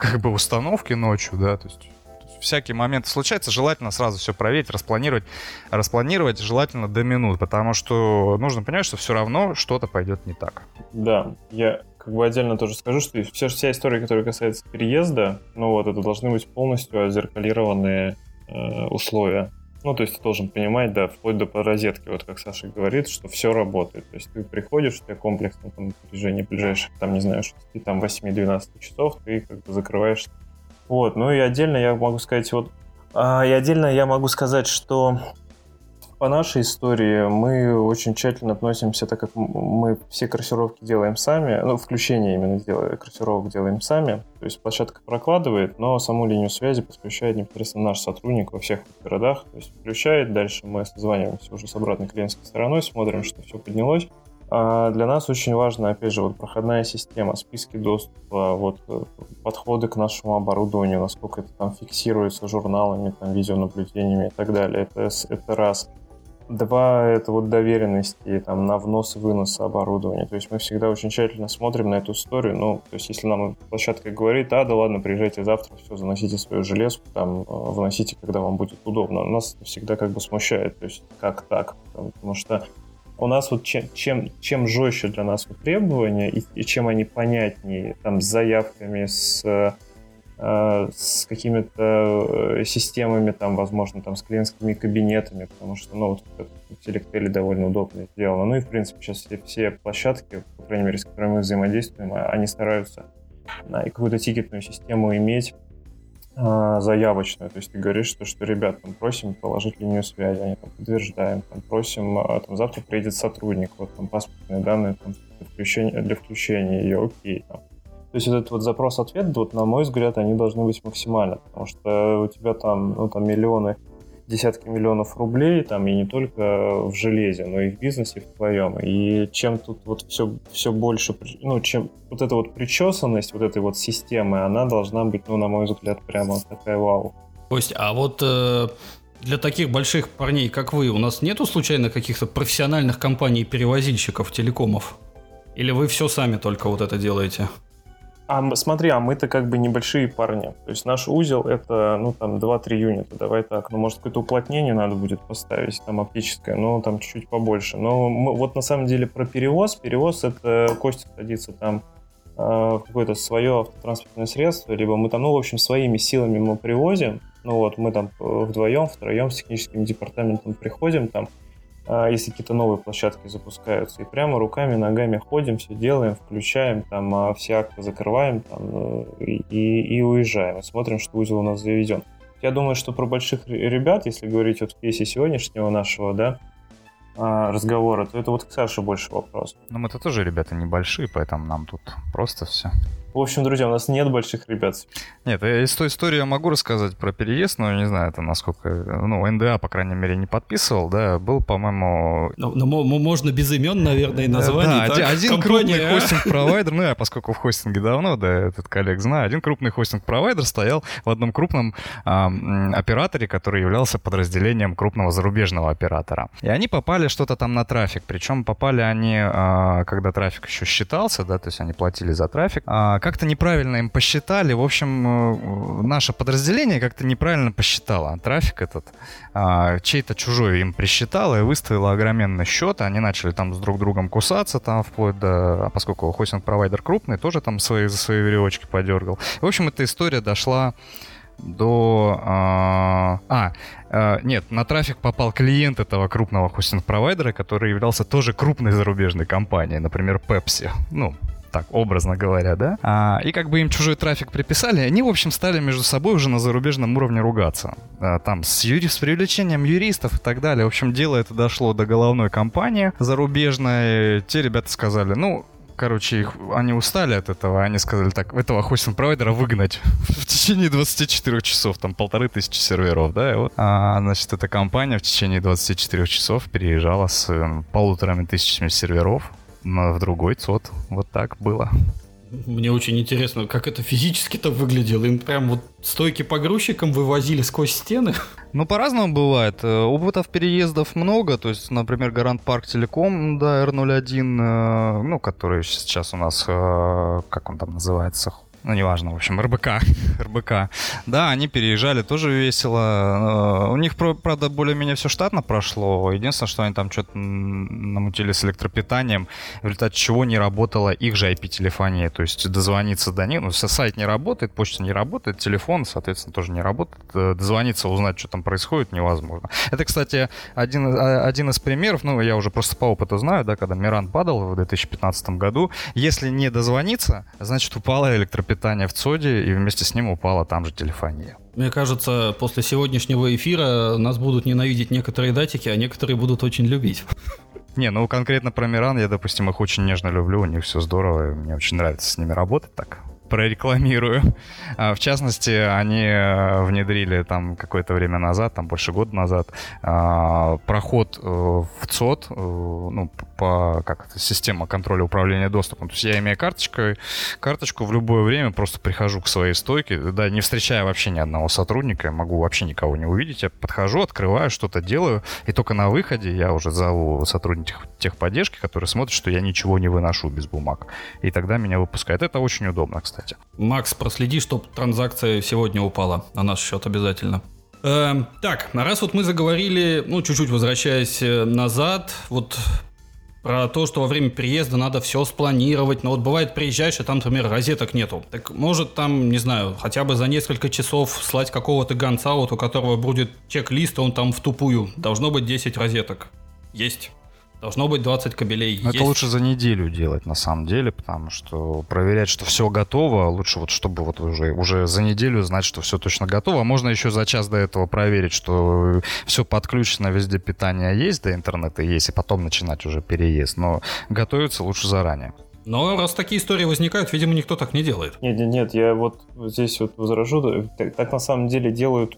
как бы установки ночью, да, то есть всякие моменты случаются, желательно сразу все проверить, распланировать. Распланировать желательно до минут, потому что нужно понимать, что все равно что-то пойдет не так. Да, я как бы отдельно тоже скажу, что вся, вся история, которая касается переезда, ну вот, это должны быть полностью озеркалированные э, условия. Ну, то есть ты должен понимать, да, вплоть до розетки, вот как Саша говорит, что все работает. То есть ты приходишь, у тебя комплексно там напряжение ближайших, там, не знаю, 6, там 8-12 часов, ты как бы закрываешь. Вот, ну и отдельно я могу сказать, вот, а, и отдельно я могу сказать, что по нашей истории мы очень тщательно относимся, так как мы все корректировки делаем сами, ну, включение именно делаем, корректировок делаем сами, то есть площадка прокладывает, но саму линию связи подключает непосредственно наш сотрудник во всех городах, то есть включает, дальше мы созваниваемся уже с обратной клиентской стороной, смотрим, что все поднялось, а для нас очень важна, опять же, вот проходная система, списки доступа, вот э, подходы к нашему оборудованию, насколько это там фиксируется журналами, там, видеонаблюдениями и так далее. Это, это раз. Два — это вот доверенности там, на внос и вынос оборудования. То есть мы всегда очень тщательно смотрим на эту историю. Ну, то есть если нам площадка говорит, а, да ладно, приезжайте завтра, все, заносите свою железку, там, э, вносите, когда вам будет удобно. Нас это всегда как бы смущает. То есть как так? Потому что у нас вот чем, чем, чем жестче для нас вот требования и, и чем они понятнее, там, с заявками, с Э, с какими-то э, системами, там, возможно, там, с клиентскими кабинетами, потому что, ну, вот в Selectel довольно удобно сделано. Ну и, в принципе, сейчас все, все площадки, по крайней мере, с которыми мы взаимодействуем, а, они стараются и какую-то тикетную систему иметь э, заявочную. То есть ты говоришь, что, что ребят, там, просим положить линию связи, они там подтверждаем, там, просим, там, завтра приедет сотрудник, вот там паспортные данные там, для, включения, для включения ее, окей, там, то есть этот вот запрос-ответ, вот, на мой взгляд, они должны быть максимально, потому что у тебя там, ну, там миллионы, десятки миллионов рублей, там, и не только в железе, но и в бизнесе в твоем. И чем тут вот все, все больше, ну, чем вот эта вот причесанность вот этой вот системы, она должна быть, ну, на мой взгляд, прямо такая вау. Кость, а вот э, для таких больших парней, как вы, у нас нету случайно каких-то профессиональных компаний-перевозильщиков телекомов? Или вы все сами только вот это делаете? А смотри, а мы-то как бы небольшие парни. То есть наш узел это, ну, там, 2-3 юнита, давай так. Ну, может, какое-то уплотнение надо будет поставить, там, оптическое, но там чуть-чуть побольше. Но мы, вот на самом деле про перевоз. Перевоз это Костя садится там э, в какое-то свое автотранспортное средство, либо мы там, ну, в общем, своими силами мы привозим. Ну, вот мы там э, вдвоем, втроем с техническим департаментом приходим, там, а, если какие-то новые площадки запускаются. И прямо руками, ногами ходим, все делаем, включаем, там а, все акты закрываем там, э, и, и уезжаем. И смотрим, что узел у нас заведен. Я думаю, что про больших ребят, если говорить вот в кейсе сегодняшнего нашего, да, а, разговора, то это вот к Саше больше вопрос. Ну, мы-то тоже ребята небольшие, поэтому нам тут просто все. В общем, друзья, у нас нет больших ребят. Нет, из той истории я могу рассказать про переезд, но не знаю, это насколько... Ну, НДА, по крайней мере, не подписывал, да, был, по-моему... Ну, ну можно без имен, наверное, и названий. Да, так, один компания... крупный хостинг-провайдер, ну, я поскольку в хостинге давно, да, этот коллег знаю, один крупный хостинг-провайдер стоял в одном крупном а, операторе, который являлся подразделением крупного зарубежного оператора. И они попали что-то там на трафик, причем попали они, а, когда трафик еще считался, да, то есть они платили за трафик, а, как-то неправильно им посчитали. В общем, э, наше подразделение как-то неправильно посчитало трафик этот. А, чей-то чужой им присчитало и выставило огроменный счет. Они начали там с друг другом кусаться, там вплоть до... А поскольку хостинг-провайдер крупный, тоже там свои, за свои веревочки подергал. В общем, эта история дошла до... А, а, а, нет, на трафик попал клиент этого крупного хостинг-провайдера, который являлся тоже крупной зарубежной компанией, например, Pepsi. Ну, так образно говоря, да? А, и как бы им чужой трафик приписали, они, в общем, стали между собой уже на зарубежном уровне ругаться. А, там с, юри... с привлечением юристов и так далее. В общем, дело это дошло до головной компании зарубежной. Те ребята сказали, ну, короче, их, они устали от этого, они сказали так, этого хостинг-провайдера выгнать в течение 24 часов, там полторы тысячи серверов, да, и вот. А, значит, эта компания в течение 24 часов переезжала с э, полуторами тысячами серверов в другой ЦОД. Вот так было. Мне очень интересно, как это физически-то выглядело. Им прям вот стойки погрузчиком вывозили сквозь стены. Ну, по-разному бывает. Э, опытов переездов много. То есть, например, Гарант Парк Телеком, да, R01, э, ну, который сейчас у нас, э, как он там называется, ну, неважно, в общем, РБК, РБК. Да, они переезжали, тоже весело. Э, у них, правда, более-менее все штатно прошло. Единственное, что они там что-то намутили с электропитанием, в результате чего не работала их же IP-телефония. То есть дозвониться до них, ну, сайт не работает, почта не работает, телефон, соответственно, тоже не работает. Э, дозвониться, узнать, что там происходит, невозможно. Это, кстати, один, а, один из примеров, ну, я уже просто по опыту знаю, да, когда Миран падал в 2015 году, если не дозвониться, значит, упала электропитание питания в ЦОДе, и вместе с ним упала там же телефония. Мне кажется, после сегодняшнего эфира нас будут ненавидеть некоторые датики, а некоторые будут очень любить. Не, ну конкретно про Миран я, допустим, их очень нежно люблю, у них все здорово, и мне очень нравится с ними работать так прорекламирую. А, в частности, они э, внедрили там какое-то время назад, там больше года назад, а, проход э, в ЦОД, э, ну, по как это, система контроля управления доступом. То есть я имею карточку, карточку в любое время просто прихожу к своей стойке, да, не встречая вообще ни одного сотрудника, могу вообще никого не увидеть. Я подхожу, открываю, что-то делаю, и только на выходе я уже зову сотрудников техподдержки, которые смотрят, что я ничего не выношу без бумаг. И тогда меня выпускают. Это очень удобно, кстати кстати. Макс, проследи, чтобы транзакция сегодня упала на наш счет обязательно. Эм, так, раз вот мы заговорили, ну, чуть-чуть возвращаясь э, назад, вот про то, что во время переезда надо все спланировать, но вот бывает приезжаешь, и там, например, розеток нету. Так может там, не знаю, хотя бы за несколько часов слать какого-то гонца, вот у которого будет чек-лист, он там в тупую. Должно быть 10 розеток. Есть. Должно быть 20 кабелей. Это есть. лучше за неделю делать, на самом деле, потому что проверять, что все готово, лучше вот чтобы вот уже, уже за неделю знать, что все точно готово. Можно еще за час до этого проверить, что все подключено, везде питание есть, до интернета есть, и потом начинать уже переезд. Но готовиться лучше заранее. Но раз такие истории возникают, видимо, никто так не делает. Нет, нет, нет, я вот здесь вот возражу. Так, так на самом деле делают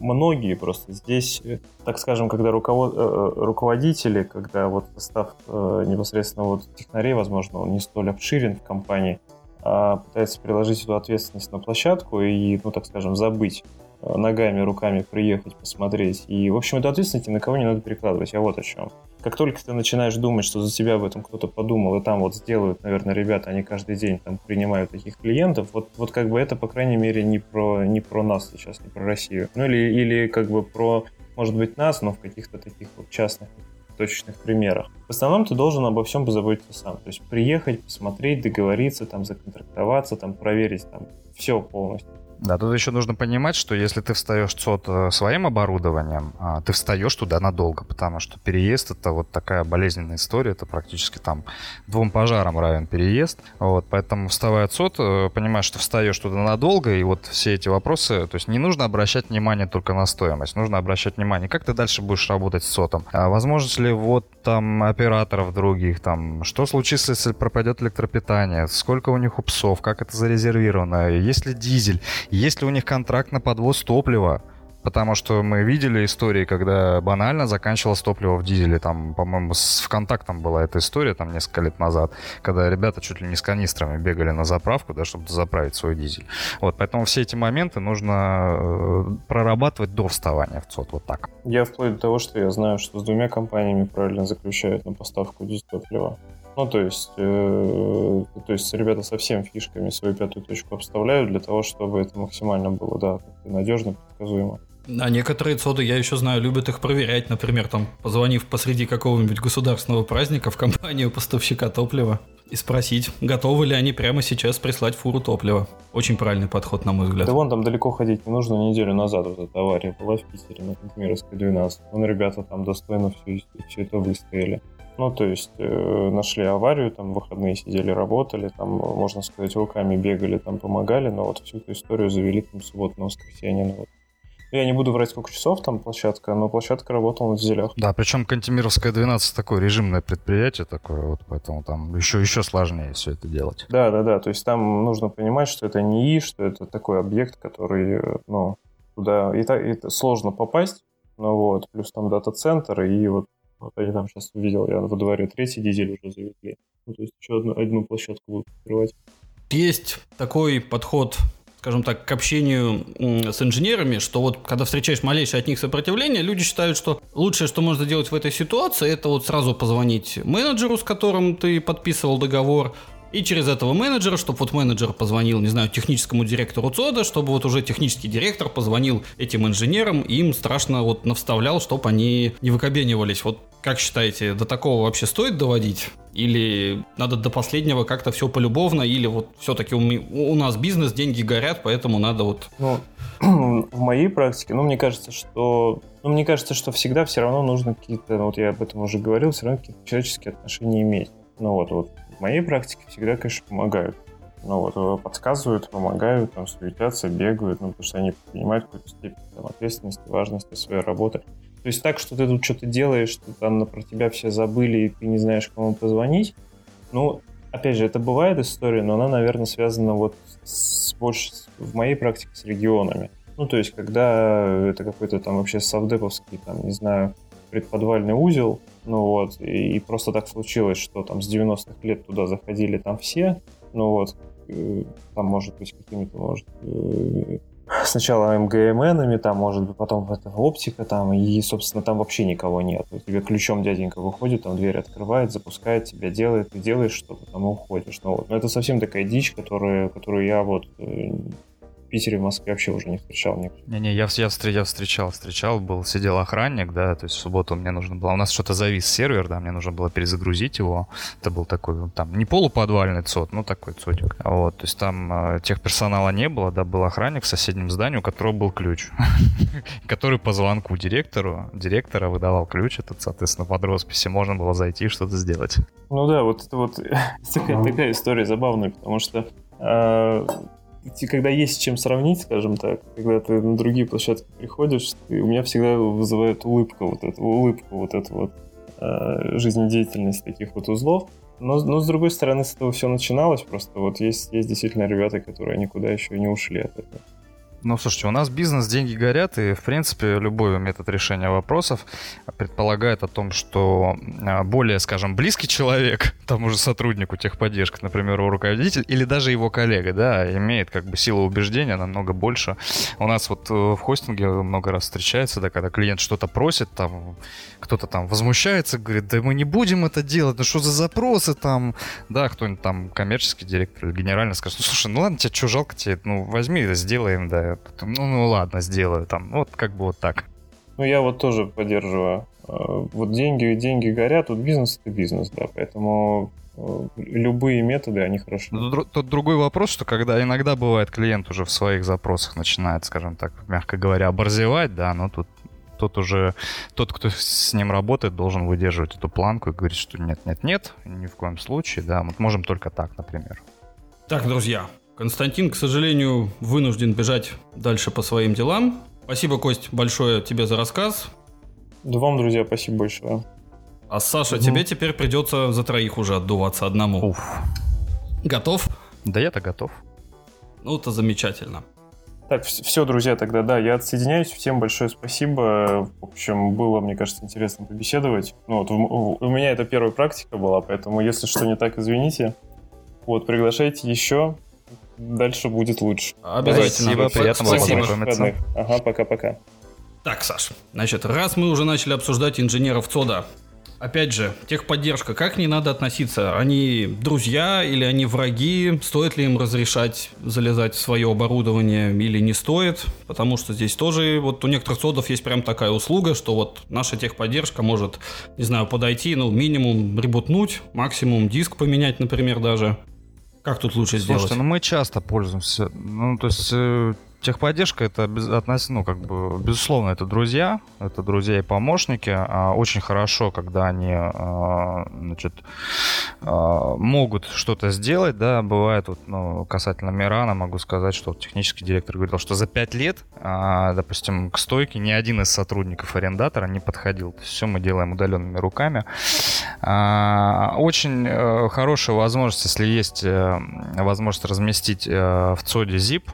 многие просто. Здесь, э, так скажем, когда руковод... Э, э, руководители, когда вот состав непосредственно вот технарей, возможно, он не столь обширен в компании, а пытается переложить эту ответственность на площадку и, ну, так скажем, забыть ногами, руками приехать, посмотреть. И, в общем, эту ответственность ни на кого не надо перекладывать. Я вот о чем. Как только ты начинаешь думать, что за тебя об этом кто-то подумал, и там вот сделают, наверное, ребята, они каждый день там принимают таких клиентов, вот, вот как бы это, по крайней мере, не про, не про нас сейчас, не про Россию. Ну или, или как бы про, может быть, нас, но в каких-то таких вот частных точечных примерах. В основном ты должен обо всем позаботиться сам. То есть приехать, посмотреть, договориться, там, законтрактоваться, там, проверить там все полностью. Да, тут еще нужно понимать, что если ты встаешь ЦОД э, своим оборудованием, а, ты встаешь туда надолго, потому что переезд это вот такая болезненная история, это практически там двум пожарам равен переезд. Вот, поэтому вставая ЦОД, э, понимаешь, что встаешь туда надолго, и вот все эти вопросы, то есть не нужно обращать внимание только на стоимость, нужно обращать внимание, как ты дальше будешь работать с ЦОДом. А возможно ли вот там операторов других, там, что случится, если пропадет электропитание, сколько у них упсов, как это зарезервировано, есть ли дизель, есть ли у них контракт на подвоз топлива? Потому что мы видели истории, когда банально заканчивалось топливо в дизеле. Там, по-моему, с ВКонтактом была эта история там несколько лет назад, когда ребята чуть ли не с канистрами бегали на заправку, да, чтобы заправить свой дизель. Вот, поэтому все эти моменты нужно э, прорабатывать до вставания в ЦОД. Вот так. Я вплоть до того, что я знаю, что с двумя компаниями правильно заключают на поставку дизель топлива. Ну, то есть, э, то есть ребята со всеми фишками свою пятую точку обставляют для того, чтобы это максимально было, да, надежно, предсказуемо. А некоторые цоды, я еще знаю, любят их проверять, например, там, позвонив посреди какого-нибудь государственного праздника в компанию поставщика топлива и спросить, готовы ли они прямо сейчас прислать фуру топлива. Очень правильный подход, на мой взгляд. Да вон там далеко ходить не нужно. Неделю назад вот эта авария была в Питере на Кантемировской 12. Вон ребята там достойно все, все это выстояли. Ну, то есть э, нашли аварию, там выходные сидели, работали, там, можно сказать, руками бегали, там помогали, но вот всю эту историю завели там субботу на воскресенье. Ну, вот. Я не буду врать, сколько часов там площадка, но площадка работала на дизелях. Да, причем Кантемировская 12 такое режимное предприятие такое, вот поэтому там еще, еще сложнее все это делать. Да, да, да. То есть там нужно понимать, что это не И, что это такой объект, который, ну, туда и, так, и сложно попасть. Ну вот, плюс там дата-центр, и вот, вот я там сейчас увидел, я во дворе третий дизель уже завезли. Ну, то есть еще одну, одну площадку будут открывать. Есть такой подход скажем так, к общению с инженерами, что вот когда встречаешь малейшее от них сопротивление, люди считают, что лучшее, что можно сделать в этой ситуации, это вот сразу позвонить менеджеру, с которым ты подписывал договор, и через этого менеджера, чтобы вот менеджер позвонил, не знаю, техническому директору ЦОДа, чтобы вот уже технический директор позвонил этим инженерам, и им страшно вот навставлял, чтобы они не выкобенивались. Вот как считаете, до такого вообще стоит доводить? Или надо до последнего как-то все полюбовно, или вот все-таки у, у нас бизнес, деньги горят, поэтому надо вот... Ну, в моей практике, ну, мне кажется, что... Ну, мне кажется, что всегда все равно нужно какие-то, ну, вот я об этом уже говорил, все равно какие-то человеческие отношения иметь. Ну, вот, вот в моей практике всегда, конечно, помогают. Ну вот, э, подсказывают, помогают, там, суетятся, бегают, ну, потому что они понимают какую-то степень там, ответственности, важности своей работы. То есть так, что ты тут что-то делаешь, что там про тебя все забыли, и ты не знаешь, кому позвонить. Ну, опять же, это бывает история, но она, наверное, связана вот с, больше в моей практике с регионами. Ну, то есть, когда это какой-то там вообще совдеповский, там, не знаю, предподвальный узел, ну вот, и, просто так случилось, что там с 90-х лет туда заходили там все, ну вот, э, там может быть какими-то, может, э, сначала МГМНами, там, может быть, потом это оптика, там, и, собственно, там вообще никого нет. У тебя ключом дяденька выходит, там дверь открывает, запускает тебя, делает, ты делаешь что-то, там, уходишь. Ну, вот. Но это совсем такая дичь, которую, которую я вот э, Питере, в Москве вообще уже не встречал никто. Не-не, я, я, я встречал, встречал, был, сидел охранник, да, то есть в субботу мне нужно было, у нас что-то завис сервер, да, мне нужно было перезагрузить его, это был такой, там, не полуподвальный ЦОД, ну, такой ЦОДик, вот, то есть там э, техперсонала не было, да, был охранник в соседнем здании, у которого был ключ, который по звонку директору, директора выдавал ключ, этот, соответственно, под росписи можно было зайти и что-то сделать. Ну да, вот это вот такая, такая история забавная, потому что э, когда есть чем сравнить, скажем так, когда ты на другие площадки приходишь, ты, у меня всегда вызывает улыбка вот эту, улыбку вот эту вот э, жизнедеятельность таких вот узлов. Но, но с другой стороны, с этого все начиналось, просто вот есть, есть действительно ребята, которые никуда еще не ушли от этого. Ну, слушайте, у нас бизнес, деньги горят, и, в принципе, любой метод решения вопросов предполагает о том, что а, более, скажем, близкий человек, тому же сотруднику техподдержки, например, его руководитель, или даже его коллега, да, имеет как бы силу убеждения намного больше. У нас вот э, в хостинге много раз встречается, да, когда клиент что-то просит, там, кто-то там возмущается, говорит, да мы не будем это делать, ну что за запросы там, да, кто-нибудь там коммерческий директор или генерально скажет, ну, слушай, ну ладно, тебе что, жалко тебе, ну, возьми, сделаем, да, ну, ну ладно, сделаю там. Вот как бы вот так. Ну, я вот тоже поддерживаю. Э, вот деньги, деньги горят, вот бизнес это бизнес, да, поэтому э, любые методы, они хороши. Тут, тут другой вопрос, что когда иногда бывает клиент уже в своих запросах начинает, скажем так, мягко говоря, оборзевать, да, но тут тот уже, тот, кто с ним работает, должен выдерживать эту планку и говорить, что нет, нет, нет, ни в коем случае, да, мы можем только так, например. Так, друзья, Константин, к сожалению, вынужден бежать дальше по своим делам. Спасибо, Кость, большое тебе за рассказ. Да вам, друзья, спасибо большое. А Саша, угу. тебе теперь придется за троих уже отдуваться одному. Уф. Готов? Да я-то готов. Ну, это замечательно. Так, все, друзья, тогда да, я отсоединяюсь. Всем большое спасибо. В общем, было, мне кажется, интересно побеседовать. Ну, вот у меня это первая практика была, поэтому, если что не так, извините. Вот, приглашайте еще дальше будет лучше. Обязательно. Спасибо, приятного Спасибо. Ага, пока-пока. Так, Саш, значит, раз мы уже начали обсуждать инженеров ЦОДа, опять же, техподдержка, как не надо относиться? Они друзья или они враги? Стоит ли им разрешать залезать в свое оборудование или не стоит? Потому что здесь тоже, вот у некоторых ЦОДов есть прям такая услуга, что вот наша техподдержка может, не знаю, подойти, ну, минимум ребутнуть, максимум диск поменять, например, даже. Как тут лучше сделать? Слушайте, ну мы часто пользуемся. Ну, то есть э, Техподдержка это относительно, ну, как бы, безусловно, это друзья, это друзья и помощники. А, очень хорошо, когда они, а, значит, а, могут что-то сделать, да, бывает, вот, ну, касательно Мирана, могу сказать, что вот, технический директор говорил, что за пять лет, допустим, к стойке ни один из сотрудников арендатора не подходил. То есть все мы делаем удаленными руками. Очень а, хорошая возможность, если есть а, возможность разместить а, в ЦОДе zip,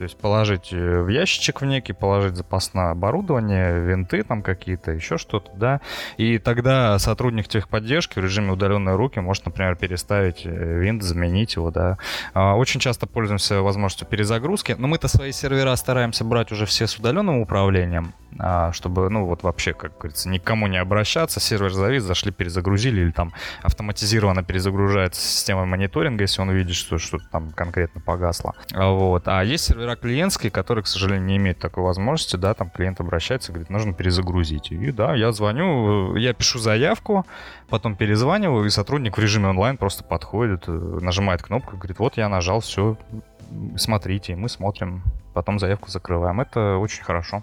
то есть положить э, в ящичек в некий, положить запасное оборудование, винты там какие-то, еще что-то, да. И тогда сотрудник техподдержки в режиме удаленной руки может, например, переставить э, винт, заменить его, да. А, очень часто пользуемся возможностью перезагрузки, но мы-то свои сервера стараемся брать уже все с удаленным управлением, а, чтобы, ну, вот вообще, как говорится, никому не обращаться, сервер завис, зашли, перезагрузили, или там автоматизированно перезагружается система мониторинга, если он видит, что что-то там конкретно погасло. Вот. А есть сервера сервера клиентские, которые, к сожалению, не имеют такой возможности, да, там клиент обращается, говорит, нужно перезагрузить. И да, я звоню, я пишу заявку, потом перезваниваю, и сотрудник в режиме онлайн просто подходит, э, нажимает кнопку, говорит, вот я нажал, все, смотрите, и мы смотрим, потом заявку закрываем. Это очень хорошо.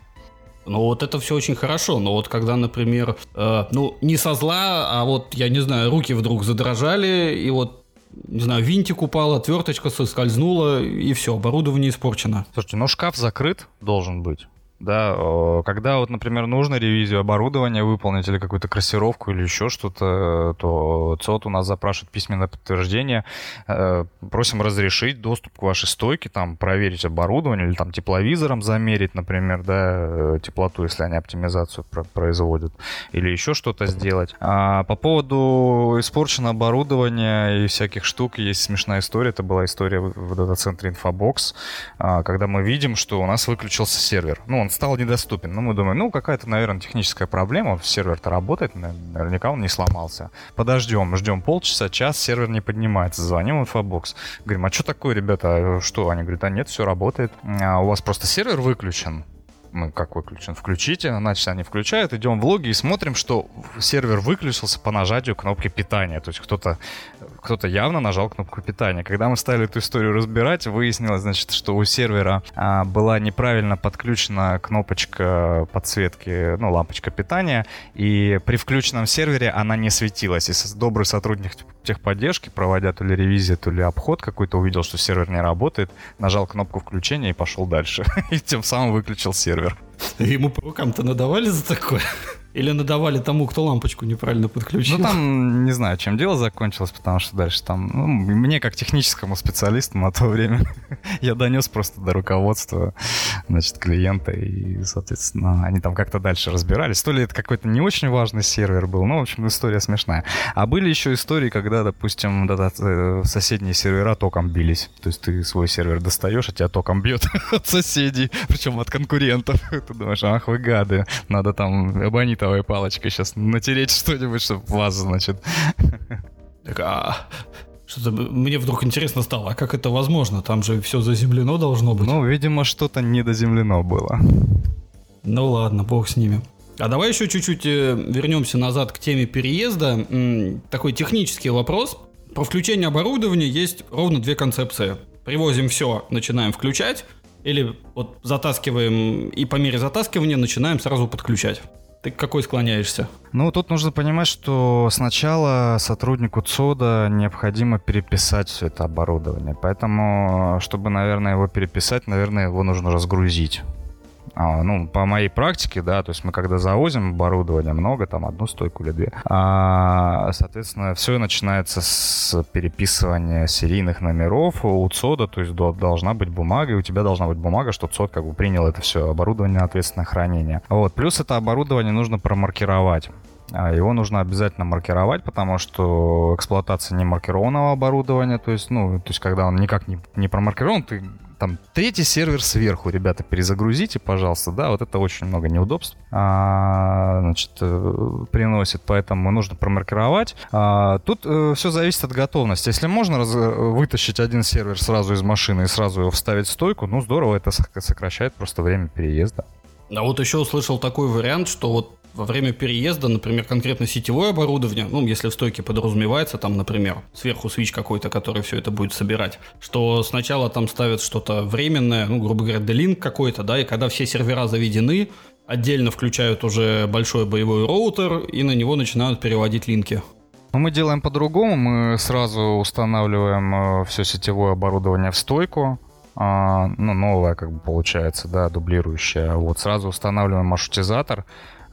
Ну вот это все очень хорошо, но вот когда, например, э, ну не со зла, а вот, я не знаю, руки вдруг задрожали, и вот не знаю, винтик упал, отверточка соскользнула, и все, оборудование испорчено. Слушайте, ну шкаф закрыт должен быть. Да, когда вот, например, нужно ревизию оборудования выполнить или какую-то красировку или еще что-то, то ЦОТ у нас запрашивает письменное подтверждение. Э, просим разрешить доступ к вашей стойке, там, проверить оборудование или там тепловизором замерить, например, да, э, теплоту, если они оптимизацию производят, или еще что-то сделать. А по поводу испорченного оборудования и всяких штук есть смешная история. Это была история в дата-центре Infobox, а, когда мы видим, что у нас выключился сервер. Ну, он стал недоступен. Ну, мы думаем, ну, какая-то, наверное, техническая проблема. Сервер-то работает, наверняка он не сломался. Подождем, ждем полчаса, час, сервер не поднимается. Звоним в инфобокс. Говорим, а что такое, ребята? А что? Они говорят, а нет, все работает. А у вас просто сервер выключен мы как выключен, включите, значит, они включают, идем в логи и смотрим, что сервер выключился по нажатию кнопки питания. То есть кто-то кто-то явно нажал кнопку питания. Когда мы стали эту историю разбирать, выяснилось, значит, что у сервера а, была неправильно подключена кнопочка подсветки, ну, лампочка питания, и при включенном сервере она не светилась. И добрый сотрудник техподдержки, проводя то ли ревизию, то ли обход какой-то, увидел, что сервер не работает, нажал кнопку включения и пошел дальше. И тем самым выключил сервер. Ему по рукам-то надавали за такое? Или надавали тому, кто лампочку неправильно подключил? Ну, там, не знаю, чем дело закончилось, потому что дальше там... Ну, мне, как техническому специалисту на то время, я донес просто до руководства, значит, клиента, и, соответственно, они там как-то дальше разбирались. То ли это какой-то не очень важный сервер был, ну, в общем, история смешная. А были еще истории, когда, допустим, э, соседние сервера током бились. То есть ты свой сервер достаешь, а тебя током бьет от соседей, причем от конкурентов. Ты думаешь, ах, вы гады, надо там абонита бамбуковой палочкой сейчас натереть что-нибудь, чтобы вас, значит. Так, а что-то мне вдруг интересно стало, а как это возможно? Там же все заземлено должно быть. Ну, видимо, что-то недоземлено было. Ну ладно, бог с ними. А давай еще чуть-чуть э, вернемся назад к теме переезда. Такой технический вопрос. Про включение оборудования есть ровно две концепции. Привозим все, начинаем включать, или вот затаскиваем и по мере затаскивания начинаем сразу подключать. Ты к какой склоняешься? Ну, тут нужно понимать, что сначала сотруднику ЦОДа необходимо переписать все это оборудование. Поэтому, чтобы, наверное, его переписать, наверное, его нужно разгрузить. А, ну, по моей практике, да, то есть мы когда завозим оборудование, много, там, одну стойку или две, а, соответственно, все начинается с переписывания серийных номеров у ЦОДа, то есть должна быть бумага, и у тебя должна быть бумага, что ЦОД как бы принял это все оборудование на ответственное хранение. Вот, плюс это оборудование нужно промаркировать. А, его нужно обязательно маркировать, потому что эксплуатация не маркированного оборудования, то есть, ну, то есть, когда он никак не, не промаркирован, ты там третий сервер сверху, ребята, перезагрузите, пожалуйста, да, вот это очень много неудобств, а, значит, э, приносит, поэтому нужно промаркировать. А, тут э, все зависит от готовности. Если можно раз, вытащить один сервер сразу из машины и сразу его вставить в стойку, ну здорово, это сокращает просто время переезда. А вот еще услышал такой вариант, что вот во время переезда, например, конкретно сетевое оборудование, ну, если в стойке подразумевается, там, например, сверху свич какой-то, который все это будет собирать, что сначала там ставят что-то временное, ну, грубо говоря, делинк какой-то, да, и когда все сервера заведены, отдельно включают уже большой боевой роутер и на него начинают переводить линки. Но мы делаем по-другому. Мы сразу устанавливаем э, все сетевое оборудование в стойку. А, ну, новое, как бы получается, да, дублирующее. Вот сразу устанавливаем маршрутизатор.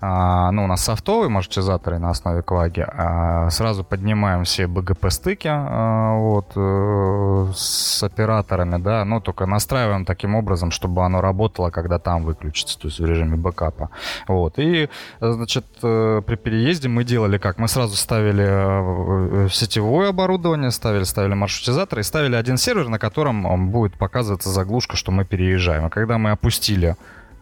А, ну, у нас софтовые маршрутизаторы на основе Кваги, а сразу поднимаем все BGP-стыки а, вот, э, с операторами, да, ну, только настраиваем таким образом, чтобы оно работало, когда там выключится, то есть в режиме бэкапа. Вот, и, значит, э, при переезде мы делали как? Мы сразу ставили э, сетевое оборудование, ставили, ставили маршрутизатор и ставили один сервер, на котором будет показываться заглушка, что мы переезжаем. И когда мы опустили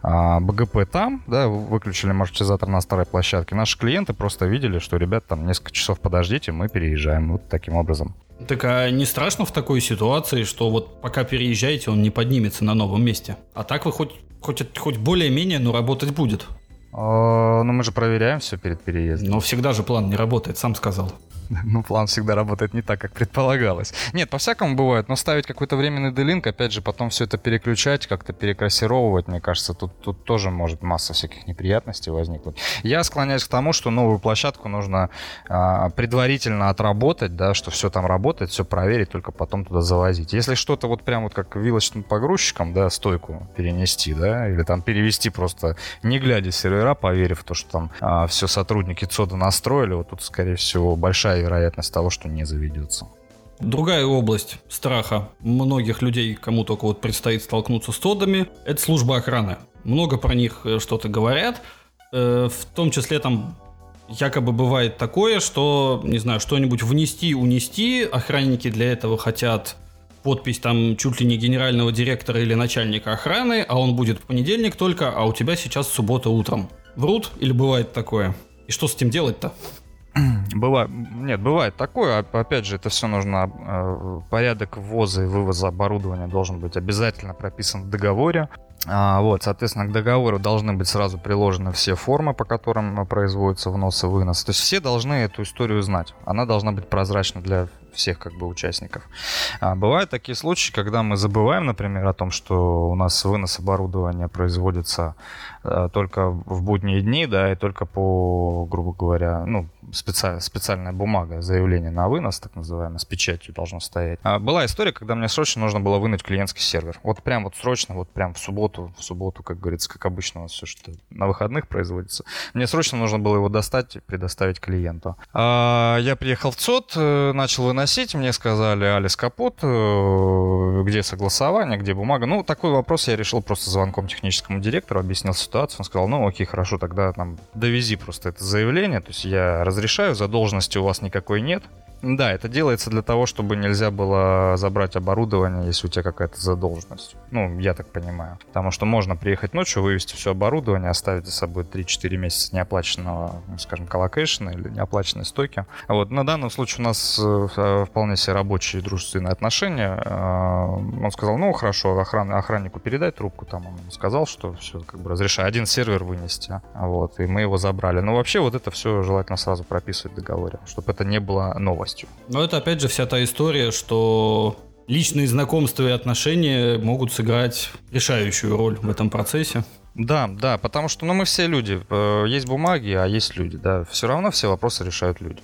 а, БГП там, да, выключили маршрутизатор на старой площадке. Наши клиенты просто видели, что, ребят, там несколько часов подождите, мы переезжаем. Вот таким образом. Так а не страшно в такой ситуации, что вот пока переезжаете, он не поднимется на новом месте? А так вы хоть, хоть, хоть более-менее, но работать будет. А, ну, мы же проверяем все перед переездом. Но всегда же план не работает, сам сказал. ну, план всегда работает не так, как предполагалось. Нет, по-всякому бывает, но ставить какой-то временный делинк, опять же, потом все это переключать, как-то перекрасировывать, мне кажется, тут, тут тоже может масса всяких неприятностей возникнуть. Я склоняюсь к тому, что новую площадку нужно а, предварительно отработать, да, что все там работает, все проверить, только потом туда завозить. Если что-то вот прям вот как вилочным погрузчиком, да, стойку перенести, да, или там перевести просто не глядя сервера, поверив в то, что там а, все сотрудники ЦОДа настроили, вот тут, скорее всего, большая вероятность того, что не заведется. Другая область страха многих людей, кому только вот предстоит столкнуться с тодами, это служба охраны. Много про них э, что-то говорят, э, в том числе там якобы бывает такое, что, не знаю, что-нибудь внести, унести, охранники для этого хотят подпись там чуть ли не генерального директора или начальника охраны, а он будет в понедельник только, а у тебя сейчас суббота утром. Врут или бывает такое? И что с этим делать-то? Бывает, нет, бывает такое. Опять же, это все нужно. Э, порядок ввоза и вывоза оборудования должен быть обязательно прописан в договоре. А, вот, соответственно, к договору должны быть сразу приложены все формы, по которым производится внос и вынос. То есть все должны эту историю знать. Она должна быть прозрачна для всех как бы участников. А бывают такие случаи, когда мы забываем, например, о том, что у нас вынос оборудования производится э, только в будние дни, да, и только по, грубо говоря, ну, специ... специальная бумага, заявление на вынос, так называемое, с печатью должно стоять. А была история, когда мне срочно нужно было вынуть клиентский сервер. Вот прям вот срочно, вот прям в субботу, в субботу, как говорится, как обычно у нас все, что на выходных производится. Мне срочно нужно было его достать и предоставить клиенту. А, я приехал в ЦОД, э, начал выносить, мне сказали, Алис Капот, э, где согласование, где бумага. Ну, такой вопрос я решил просто звонком техническому директору, объяснил ситуацию. Он сказал, ну, окей, хорошо, тогда там довези просто это заявление. То есть я разрешаю, задолженности у вас никакой нет. Да, это делается для того, чтобы нельзя было забрать оборудование, если у тебя какая-то задолженность. Ну, я так понимаю. Потому что можно приехать ночью, вывезти все оборудование, оставить за собой 3-4 месяца неоплаченного, ну, скажем, коллокейшена или неоплаченной стойки. Вот, на данном случае у нас э, вполне себе рабочие дружественные отношения. Э, он сказал, ну, хорошо, охран, охраннику передай трубку. Там он сказал, что все, как бы разрешаю один сервер вынести. Вот, и мы его забрали. Но вообще вот это все желательно сразу прописывать в договоре, чтобы это не было новость полностью. Но это опять же вся та история, что личные знакомства и отношения могут сыграть решающую роль в этом процессе. Да, да, потому что ну, мы все люди. Э, есть бумаги, а есть люди. Да. Все равно все вопросы решают люди.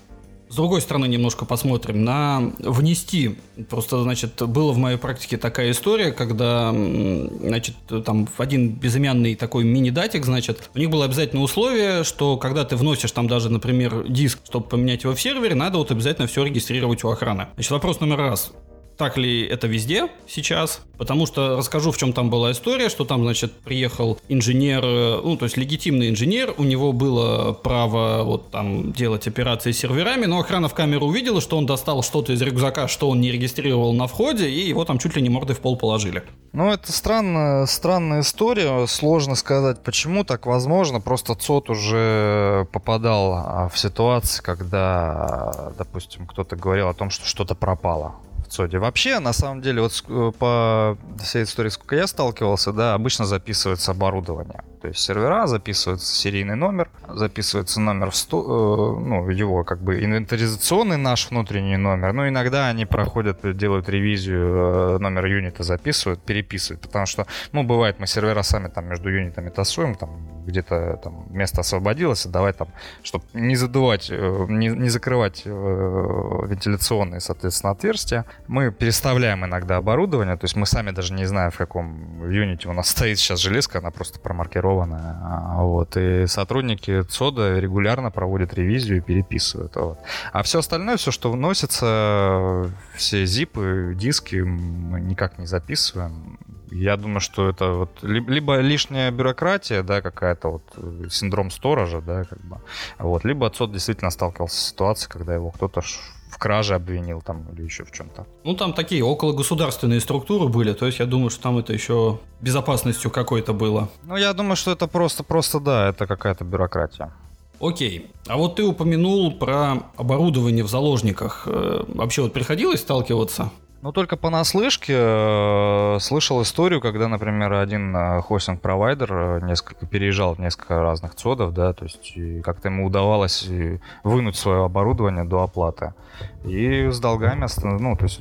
С другой стороны, немножко посмотрим на внести. Просто, значит, была в моей практике такая история, когда, значит, там в один безымянный такой мини-датик, значит, у них было обязательное условие, что когда ты вносишь там даже, например, диск, чтобы поменять его в сервере, надо вот обязательно все регистрировать у охраны. Значит, вопрос номер раз. Так ли это везде сейчас? Потому что расскажу, в чем там была история, что там, значит, приехал инженер, э, ну, то есть легитимный инженер, у него было право вот там делать операции с серверами, но охрана в камеру увидела, что он достал что-то из рюкзака, что он не регистрировал на входе, и его там чуть ли не мордой в пол положили. Ну, это странная, странная история, сложно сказать, почему так возможно, просто ЦОТ уже попадал а, в ситуации, когда, допустим, кто-то говорил о том, что что-то пропало ЦОДе. Вообще, на самом деле, вот э, по всей истории, сколько я сталкивался, да, обычно записывается оборудование. То есть сервера записывается серийный номер, записывается номер в сто, э, ну, его как бы инвентаризационный наш внутренний номер. Но иногда они проходят, делают ревизию, э, номер юнита записывают, переписывают. Потому что, ну, бывает, мы сервера сами там между юнитами тасуем, там где-то там место освободилось, давай там, чтобы не задувать, э, не, не закрывать э, вентиляционные, соответственно, отверстия, мы переставляем иногда оборудование, то есть мы сами даже не знаем, в каком юните у нас стоит сейчас железка, она просто промаркирована маркированная. А, вот. И сотрудники ЦОДа регулярно проводят ревизию и переписывают. Вот. А все остальное, все, что вносится, все зипы, диски мы никак не записываем. Я думаю, что это вот либо лишняя бюрократия, да, какая-то вот синдром сторожа, да, как бы, вот, либо отцот действительно сталкивался с ситуацией, когда его кто-то в краже обвинил там или еще в чем-то. Ну, там такие около государственные структуры были, то есть я думаю, что там это еще безопасностью какой-то было. Ну, я думаю, что это просто, просто да, это какая-то бюрократия. Окей. А вот ты упомянул про оборудование в заложниках. Э, вообще вот приходилось сталкиваться? Ну, только понаслышке э, слышал историю, когда, например, один э, хостинг-провайдер э, несколько переезжал в несколько разных цодов, да, то есть как-то ему удавалось вынуть свое оборудование до оплаты. И с долгами, ну, то есть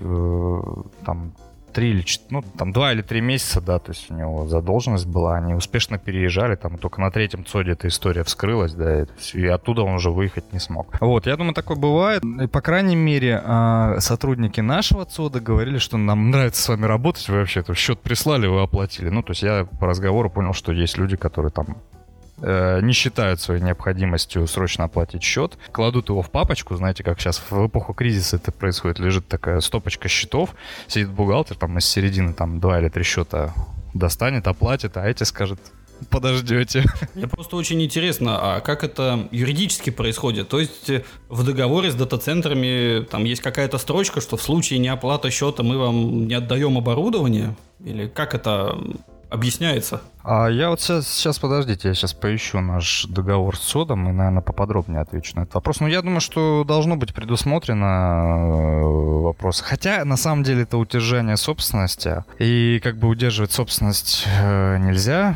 там три или ну, там два или три месяца, да, то есть у него задолженность была, они успешно переезжали, там только на третьем цоде эта история вскрылась, да, и, и оттуда он уже выехать не смог. Вот, я думаю, такое бывает. И, по крайней мере, а, сотрудники нашего цода говорили, что нам нравится с вами работать, вы вообще-то счет прислали, вы оплатили. Ну, то есть я по разговору понял, что есть люди, которые там не считают своей необходимостью срочно оплатить счет, кладут его в папочку, знаете, как сейчас в эпоху кризиса это происходит, лежит такая стопочка счетов, сидит бухгалтер, там из середины там два или три счета достанет, оплатит, а эти скажет, подождете. Мне просто очень интересно, а как это юридически происходит? То есть э, в договоре с дата-центрами там есть какая-то строчка, что в случае неоплаты счета мы вам не отдаем оборудование? Или как это объясняется. А я вот сейчас, сейчас, подождите, я сейчас поищу наш договор с СОДом и, наверное, поподробнее отвечу на этот вопрос. Но ну, я думаю, что должно быть предусмотрено э, вопрос. Хотя, на самом деле, это удержание собственности. И как бы удерживать собственность э, нельзя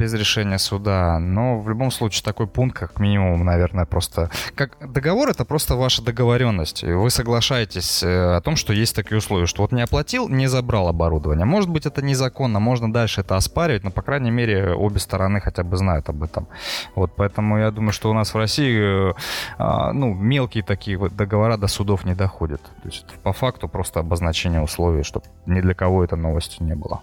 без решения суда, но в любом случае такой пункт, как минимум, наверное, просто... Как договор — это просто ваша договоренность. Вы соглашаетесь э, о том, что есть такие условия, что вот не оплатил, не забрал оборудование. Может быть, это незаконно, можно дальше это оспаривать, но, по крайней мере, обе стороны хотя бы знают об этом. Вот, поэтому я думаю, что у нас в России, э, а, ну, мелкие такие вот договора до судов не доходят. То есть, по факту просто обозначение условий, чтобы ни для кого это новостью не было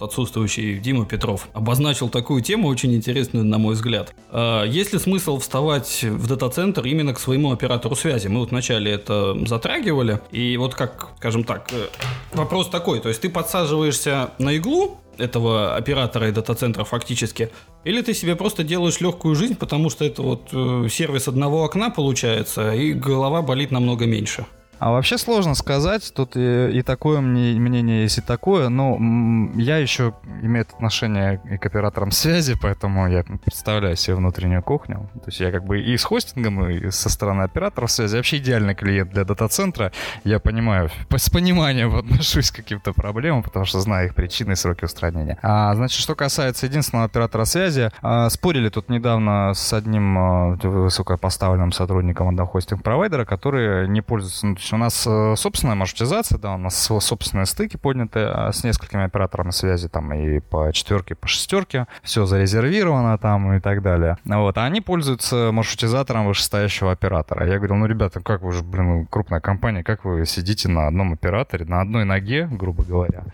отсутствующий Дима Петров, обозначил такую тему, очень интересную, на мой взгляд. А, есть ли смысл вставать в дата-центр именно к своему оператору связи? Мы вот вначале это затрагивали, и вот как, скажем так, э, вопрос такой, то есть ты подсаживаешься на иглу, этого оператора и дата-центра фактически, или ты себе просто делаешь легкую жизнь, потому что это вот э, сервис одного окна получается, и голова болит намного меньше. А вообще сложно сказать, тут и, и такое мнение есть, и такое, но я еще имею отношение и к операторам связи, поэтому я представляю себе внутреннюю кухню. То есть я как бы и с хостингом, и со стороны операторов связи вообще идеальный клиент для дата-центра. Я понимаю, с пониманием отношусь к каким-то проблемам, потому что знаю их причины и сроки устранения. А, значит, что касается единственного оператора связи, а, спорили тут недавно с одним а, высокопоставленным сотрудником одного хостинг-провайдера, который не пользуется, ну, есть у нас э, собственная маршрутизация, да, у нас собственные стыки подняты а, с несколькими операторами связи, там и по четверке, по шестерке, все зарезервировано там и так далее. Вот, а они пользуются маршрутизатором вышестоящего оператора. Я говорил, ну, ребята, как вы же, блин, крупная компания, как вы сидите на одном операторе, на одной ноге, грубо говоря,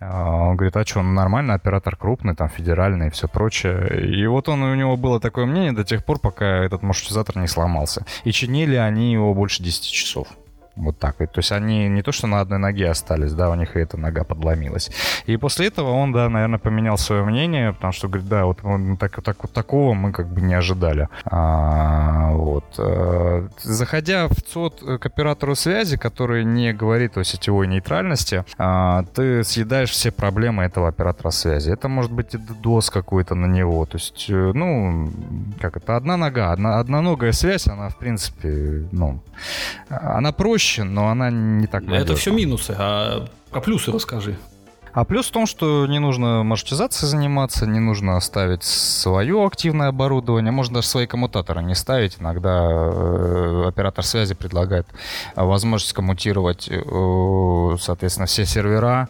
а, он говорит, а что, он нормально, оператор крупный, там, федеральный и все прочее. И вот он, у него было такое мнение до тех пор, пока этот маршрутизатор не сломался. И чинили они его больше 10 часов. Вот так вот. То есть они не то, что на одной ноге остались, да, у них и эта нога подломилась. И после этого он, да, наверное, поменял свое мнение, потому что говорит, да, вот так, так, вот такого мы как бы не ожидали. А, вот. Э, заходя в ЦОД к оператору связи, который не говорит о сетевой нейтральности, а, ты съедаешь все проблемы этого оператора связи. Это может быть и DDoS какой-то на него. То есть, э, ну, как это, одна нога, одна, одноногая связь, она, в принципе, ну, она проще проще, но она не так надежна. Это все минусы, а про плюсы расскажи. А плюс в том, что не нужно маршрутизацией заниматься, не нужно ставить свое активное оборудование, можно даже свои коммутаторы не ставить. Иногда э, оператор связи предлагает возможность коммутировать, э, соответственно, все сервера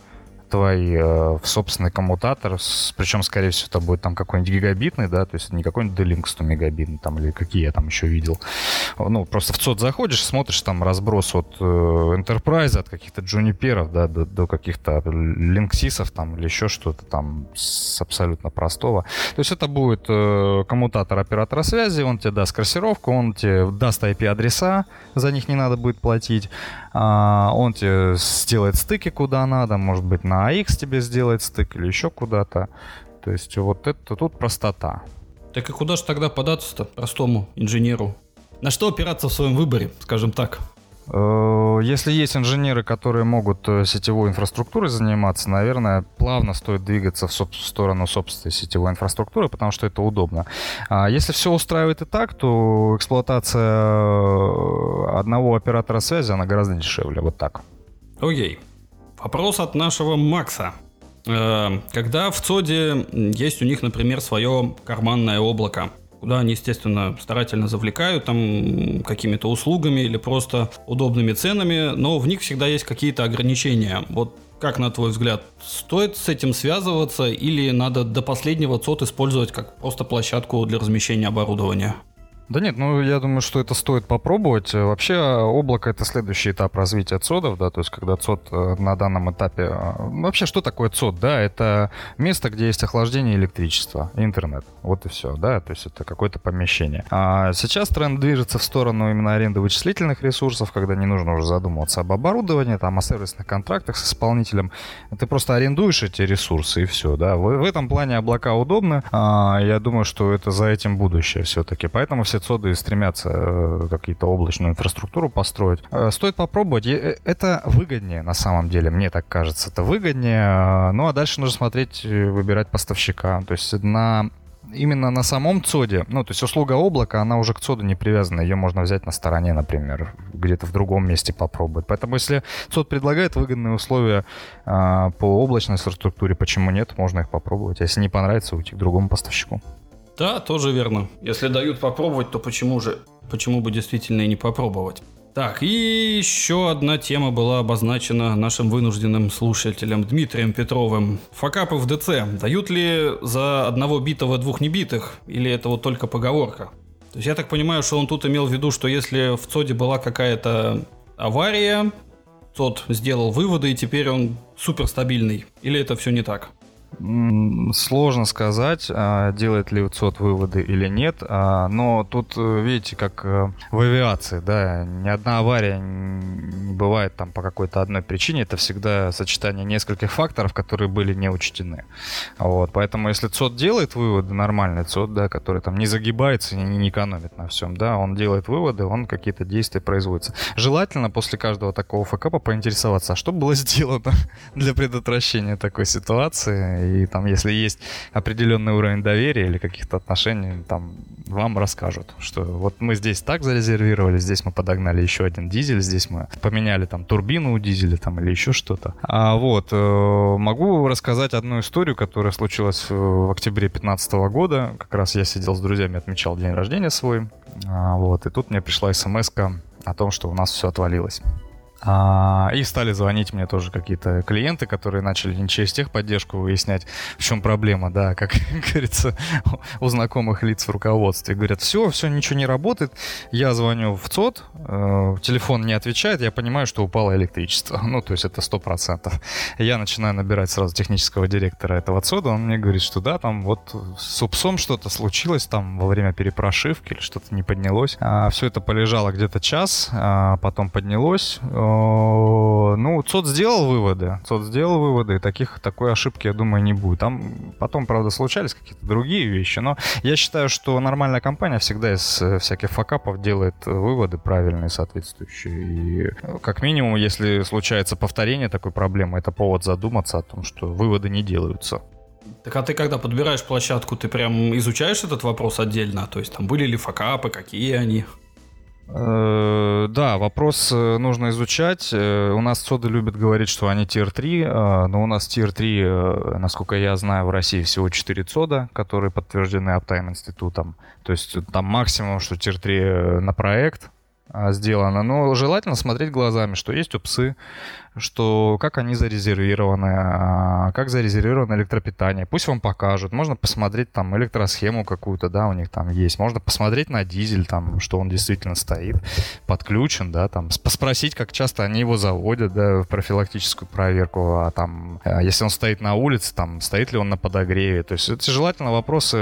твой э, в собственный коммутатор, с, причем, скорее всего, это будет там какой-нибудь гигабитный, да, то есть не какой-нибудь D-Link 100 мегабитный, там, или какие я там еще видел. Ну, просто в ЦОД заходишь, смотришь там разброс от э, Enterprise, от каких-то Juniper, да, до, до каких-то Linksys там или еще что-то там с абсолютно простого. То есть это будет э, коммутатор оператора связи, он тебе даст красировку, он тебе даст IP-адреса, за них не надо будет платить, э, он тебе сделает стыки куда надо, может быть, на AX тебе сделает стык или еще куда-то. То есть вот это тут простота. Так и куда же тогда податься-то простому инженеру? На что опираться в своем выборе, скажем так? Э, если есть инженеры, которые могут э, сетевой инфраструктурой заниматься, наверное, плавно стоит двигаться в, сторону собственной сетевой инфраструктуры, потому что это удобно. А если все устраивает и так, то эксплуатация э, одного оператора связи, она гораздо дешевле. Вот так. Окей. Вопрос от нашего Макса. Э, когда в ЦОДе есть у них, например, свое карманное облако, куда они, естественно, старательно завлекают там какими-то услугами или просто удобными ценами, но в них всегда есть какие-то ограничения. Вот как, на твой взгляд, стоит с этим связываться или надо до последнего ЦОД использовать как просто площадку для размещения оборудования? Да нет, ну я думаю, что это стоит попробовать. Вообще облако это следующий этап развития цодов, да, то есть когда цод э, на данном этапе... Э, вообще что такое цод, да? Это место, где есть охлаждение электричество, интернет. Вот и все, да, то есть это какое-то помещение. А сейчас тренд движется в сторону именно аренды вычислительных ресурсов, когда не нужно уже задумываться об оборудовании, там, о сервисных контрактах с исполнителем. Ты просто арендуешь эти ресурсы и все, да. В, в этом плане облака удобны. А, я думаю, что это за этим будущее все-таки. Поэтому все соды стремятся э, какие-то облачную инфраструктуру построить. Э, стоит попробовать. Э, это выгоднее на самом деле, мне так кажется. Это выгоднее. Ну а дальше нужно смотреть, выбирать поставщика. То есть на именно на самом ЦОДе, ну, то есть услуга облака, она уже к ЦОДу не привязана, ее можно взять на стороне, например, где-то в другом месте попробовать. Поэтому если ЦОД предлагает выгодные условия э, по облачной инфраструктуре, почему нет, можно их попробовать. Если не понравится, уйти к другому поставщику. Да, тоже верно. Если дают попробовать, то почему же, почему бы действительно и не попробовать? Так, и еще одна тема была обозначена нашим вынужденным слушателем Дмитрием Петровым. Факапы в ДЦ дают ли за одного битого двух небитых? Или это вот только поговорка? То есть я так понимаю, что он тут имел в виду, что если в ЦОДе была какая-то авария, ЦОД сделал выводы и теперь он суперстабильный. Или это все не так? Сложно сказать, а, делает ли ЦОД выводы или нет, а, но тут, э, видите, как э, в авиации, да, ни одна авария не бывает там по какой-то одной причине, это всегда сочетание нескольких факторов, которые были не учтены. Вот, поэтому если ЦОД делает выводы, нормальный ЦОД, да, который там не загибается и не экономит на всем, да, он делает выводы, он какие-то действия производится. Желательно после каждого такого факапа поинтересоваться, а что было сделано для предотвращения такой ситуации, и там, если есть определенный уровень доверия или каких-то отношений, там вам расскажут, что вот мы здесь так зарезервировали, здесь мы подогнали еще один дизель, здесь мы поменяли там турбину у дизеля там или еще что-то. А вот, э, могу рассказать одну историю, которая случилась в октябре 2015 года. Как раз я сидел с друзьями, отмечал день рождения свой. А, вот, и тут мне пришла смс о том, что у нас все отвалилось. А, и стали звонить мне тоже какие-то клиенты, которые начали не через техподдержку выяснять, в чем проблема, да, как говорится, у знакомых лиц в руководстве. Говорят, все, все, ничего не работает. Я звоню в ЦОД, э, телефон не отвечает, я понимаю, что упало электричество. Ну, то есть это сто процентов. Я начинаю набирать сразу технического директора этого ЦОДа, он мне говорит, что да, там вот с УПСом что-то случилось, там во время перепрошивки или что-то не поднялось. А, все это полежало где-то час, а потом поднялось, э, ну, ЦОД сделал выводы. ЦОД сделал выводы, таких, такой ошибки, я думаю, не будет. Там потом, правда, случались какие-то другие вещи, но я считаю, что нормальная компания всегда из э, всяких факапов делает выводы правильные, соответствующие. И как минимум, если случается повторение такой проблемы, это повод задуматься о том, что выводы не делаются. Так а ты когда подбираешь площадку, ты прям изучаешь этот вопрос отдельно? То есть там были ли факапы, какие они? Э, да, вопрос э, нужно изучать. Э, у нас ЦОДы любят говорить, что они Tier 3, но у нас Tier 3, насколько я знаю, в России всего 4 ЦОДа, которые подтверждены Uptime институтом. То есть там максимум, что Tier 3 на проект сделано. Но желательно смотреть глазами, что есть UPS ы, что как они зарезервированы, а, как зарезервировано электропитание. Пусть вам покажут. Можно посмотреть там электросхему какую-то, да, у них там есть. Можно посмотреть на дизель, там, что он действительно стоит, подключен, да, там, спросить, как часто они его заводят, да, в профилактическую проверку, а там, а если он стоит на улице, там, стоит ли он на подогреве. То есть это желательно вопросы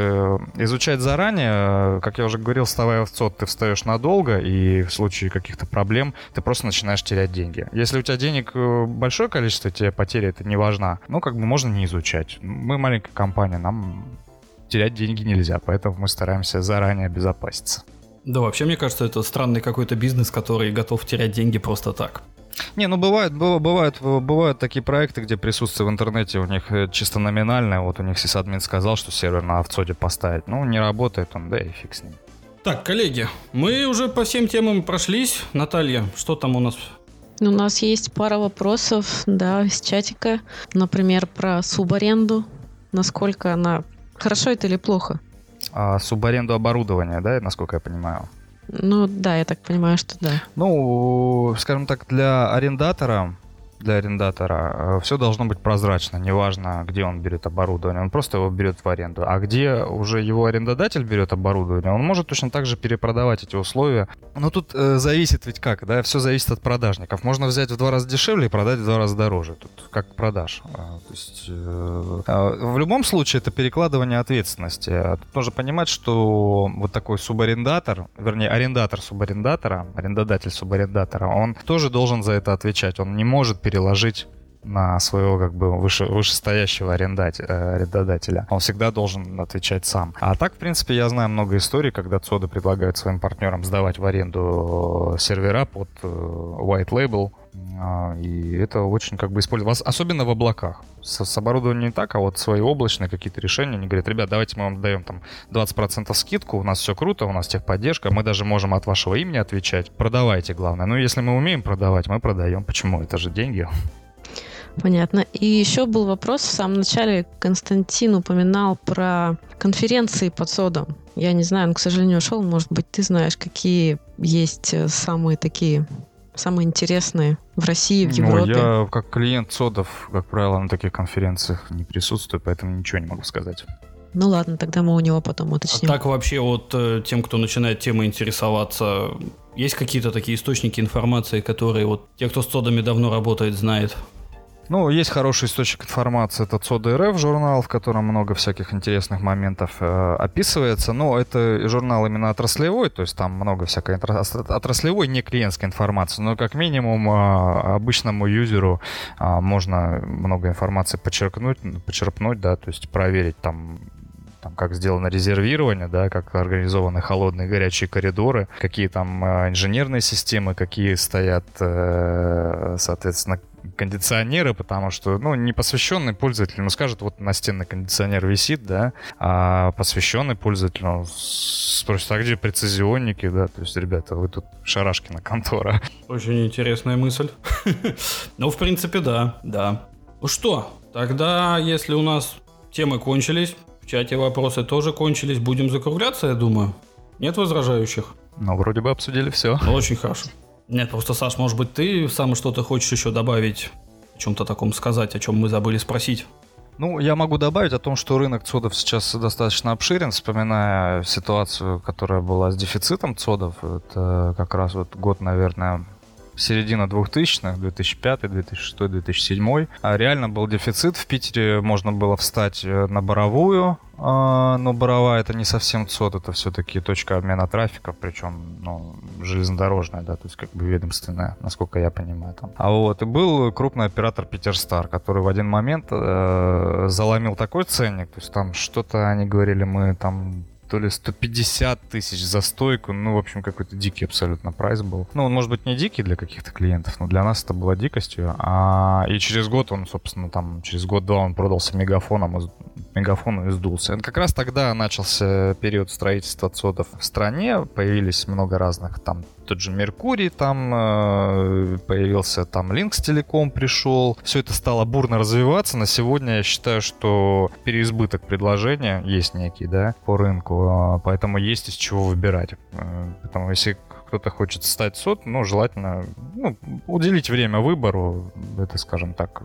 изучать заранее. Как я уже говорил, вставая в ЦОД, ты встаешь надолго, и в случае каких-то проблем ты просто начинаешь терять деньги. Если у тебя денег большое количество, тебе потери это не важно. Ну, как бы можно не изучать. Мы маленькая компания, нам терять деньги нельзя, поэтому мы стараемся заранее обезопаситься. Да, вообще, мне кажется, это странный какой-то бизнес, который готов терять деньги просто так. Не, ну бывают, бывают, бывают такие проекты, где присутствие в интернете у них э, чисто номинальное. Вот у них сисадмин сказал, что сервер на автоде поставить. Ну, не работает он, да и фиг с ним. Так, коллеги, мы уже по всем темам прошлись. Наталья, что там у нас у нас есть пара вопросов, да, из чатика. Например, про субаренду. Насколько она... Хорошо это или плохо? А, субаренду оборудования, да, насколько я понимаю? Ну да, я так понимаю, что да. Ну, скажем так, для арендатора для арендатора, э, все должно быть прозрачно, неважно, где он берет оборудование, он просто его берет в аренду. А где уже его арендодатель берет оборудование, он может точно так же перепродавать эти условия. Но тут э, зависит ведь как, да, все зависит от продажников. Можно взять в два раза дешевле и продать в два раза дороже. Тут как продаж. А, то есть, э, а, в любом случае это перекладывание ответственности. Тут нужно понимать, что вот такой субарендатор, вернее, арендатор субарендатора, арендодатель субарендатора, он тоже должен за это отвечать. Он не может переложить на своего как бы выше, вышестоящего арендателя, э, арендодателя. Он всегда должен отвечать сам. А так, в принципе, я знаю много историй, когда ЦОДы предлагают своим партнерам сдавать в аренду сервера под э, white label, а, и это очень как бы используется, особенно в облаках. С, с оборудованием не так, а вот свои облачные какие-то решения, они говорят, ребят, давайте мы вам даем там 20% скидку, у нас все круто, у нас техподдержка, мы даже можем от вашего имени отвечать, продавайте, главное. Ну, если мы умеем продавать, мы продаем. Почему? Это же деньги. Понятно. И еще был вопрос, в самом начале Константин упоминал про конференции под содом. Я не знаю, он, к сожалению, ушел. Может быть, ты знаешь, какие есть э, самые такие самые интересные в России, в Европе? Ну, я как клиент содов, как правило, на таких конференциях не присутствую, поэтому ничего не могу сказать. Ну ладно, тогда мы у него потом уточним. А так вообще вот э, тем, кто начинает темой интересоваться, есть какие-то такие источники информации, которые вот те, кто с содами давно работает, знает? Ну, есть хороший источник информации, это ЦОД РФ журнал, в котором много всяких интересных моментов э, описывается. Но это журнал именно отраслевой, то есть там много всякой отраслевой, не клиентской информации. Но как минимум э, обычному юзеру э, можно много информации подчеркнуть, почерпнуть, да, то есть проверить там там, как сделано резервирование, да, как организованы холодные и горячие коридоры, какие там э, инженерные системы, какие стоят, э, соответственно, кондиционеры, потому что, ну, непосвященный пользователь, ну, скажет, вот настенный кондиционер висит, да, а посвященный пользователь, ну, спросит, а где прецизионники, да, то есть, ребята, вы тут шарашки на контора. Очень интересная мысль. Ну, в принципе, да, да. Ну что, тогда, если у нас темы кончились, чате вопросы тоже кончились, будем закругляться, я думаю. Нет возражающих? Ну, вроде бы обсудили все. Очень хорошо. Нет, просто, Саш, может быть, ты сам что-то хочешь еще добавить, о чем-то таком сказать, о чем мы забыли спросить? Ну, я могу добавить о том, что рынок цодов сейчас достаточно обширен, вспоминая ситуацию, которая была с дефицитом цодов. Это как раз вот год, наверное, середина 2000-х, 2005, 2006, 2007. А реально был дефицит. В Питере можно было встать э, на Боровую, а, но Боровая это не совсем ЦОД, это все-таки точка обмена трафика, причем ну, железнодорожная, да, то есть как бы ведомственная, насколько я понимаю. Там. А вот и был крупный оператор Питерстар, который в один момент э, заломил такой ценник, то есть там что-то они говорили, мы там то ли 150 тысяч за стойку. Ну, в общем, какой-то дикий абсолютно прайс был. Ну, он, может быть, не дикий для каких-то клиентов, но для нас это было дикостью. А, и через год он, собственно, там, через год-два он продался мегафоном мегафону и сдулся. Как раз тогда начался период строительства ЦОДов в стране, появились много разных, там тот же Меркурий там э, появился, там Линкс Телеком пришел. Все это стало бурно развиваться. На сегодня я считаю, что переизбыток предложения есть некий, да, по рынку, а, поэтому есть из чего выбирать. Э, поэтому если кто-то хочет стать сот, ну, желательно ну, уделить время выбору, это, скажем так,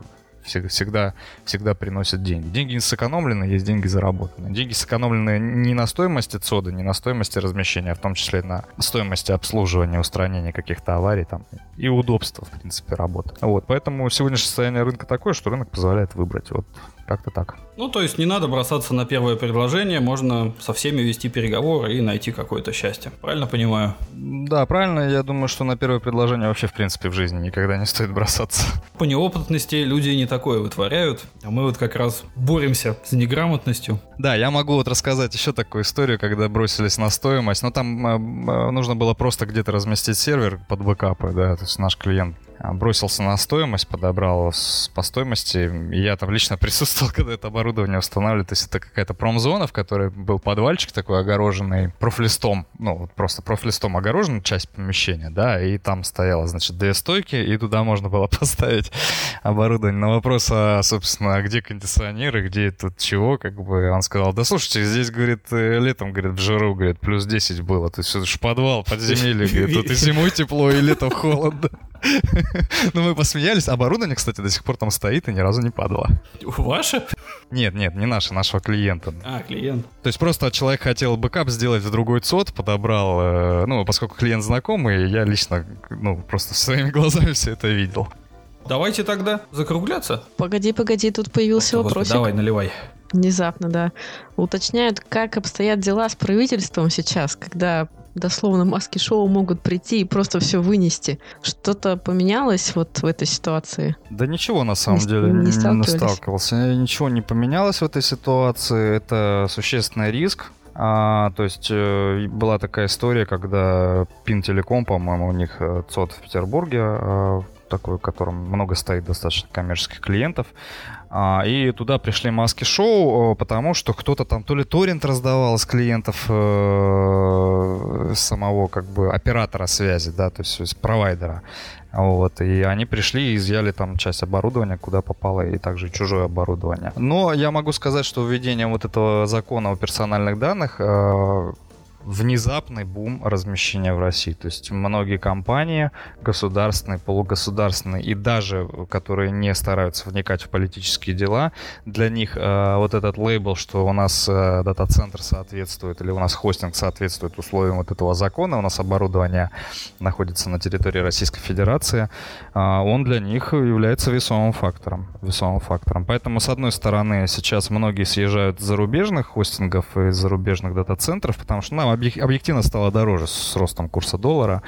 всегда, всегда приносят деньги. Деньги не сэкономлены, есть деньги заработанные. Деньги сэкономлены не на стоимости ЦОДа, не на стоимости размещения, а в том числе на стоимости обслуживания, устранения каких-то аварий там, и удобства, в принципе, работы. Вот, поэтому сегодняшнее состояние рынка такое, что рынок позволяет выбрать. Вот как-то так. Ну, то есть не надо бросаться на первое предложение, можно со всеми вести переговоры и найти какое-то счастье. Правильно понимаю? Да, правильно. Я думаю, что на первое предложение вообще, в принципе, в жизни никогда не стоит бросаться. По неопытности люди не такое вытворяют, а мы вот как раз боремся с неграмотностью. Да, я могу вот рассказать еще такую историю, когда бросились на стоимость. Но там э, нужно было просто где-то разместить сервер под бэкапы, да, то есть наш клиент бросился на стоимость, подобрал по стоимости. Я там лично присутствовал, когда это оборудование устанавливали. То есть это какая-то промзона, в которой был подвальчик такой огороженный профлистом. Ну, вот просто профлистом огорожена часть помещения, да, и там стояло, значит, две стойки, и туда можно было поставить оборудование. На вопрос, а, собственно, а где кондиционеры, где тут чего, как бы, он сказал, да слушайте, здесь, говорит, э, летом, говорит, в жару, говорит, плюс 10 было. То есть это же подвал, подземелье, говорит, тут и зимой тепло, и летом холодно. Ну, мы посмеялись. Оборудование, кстати, до сих пор там стоит и ни разу не падало. Ваше? Нет, нет, не наше, нашего клиента. А, клиент. То есть просто человек хотел бэкап сделать в другой ЦОД, подобрал, э, ну, поскольку клиент знакомый, я лично, ну, просто своими глазами все это видел. Давайте тогда закругляться. Погоди, погоди, тут появился вопрос. Давай, наливай. Внезапно, да. Уточняют, как обстоят дела с правительством сейчас, когда дословно маски-шоу могут прийти и просто все вынести. Что-то поменялось вот в этой ситуации? Да ничего на самом не, деле не, не сталкивался. Ничего не поменялось в этой ситуации. Это существенный риск. А, то есть э, была такая история, когда Пинтелеком, по-моему, у них э, ЦОД в Петербурге, э, такой, в котором много стоит достаточно коммерческих клиентов, а, и туда пришли маски шоу, потому что кто-то там то ли торрент раздавал из клиентов э, самого как бы оператора связи, да, то есть, есть провайдера. Вот, и они пришли и изъяли там часть оборудования, куда попало, и также чужое оборудование. Но я могу сказать, что введением вот этого закона о персональных данных э, внезапный бум размещения в России. То есть многие компании, государственные, полугосударственные и даже которые не стараются вникать в политические дела, для них э, вот этот лейбл, что у нас э, дата-центр соответствует или у нас хостинг соответствует условиям вот этого закона, у нас оборудование находится на территории Российской Федерации, э, он для них является весомым фактором. Весомым фактором. Поэтому, с одной стороны, сейчас многие съезжают зарубежных хостингов и зарубежных дата-центров, потому что нам объективно стало дороже с ростом курса доллара.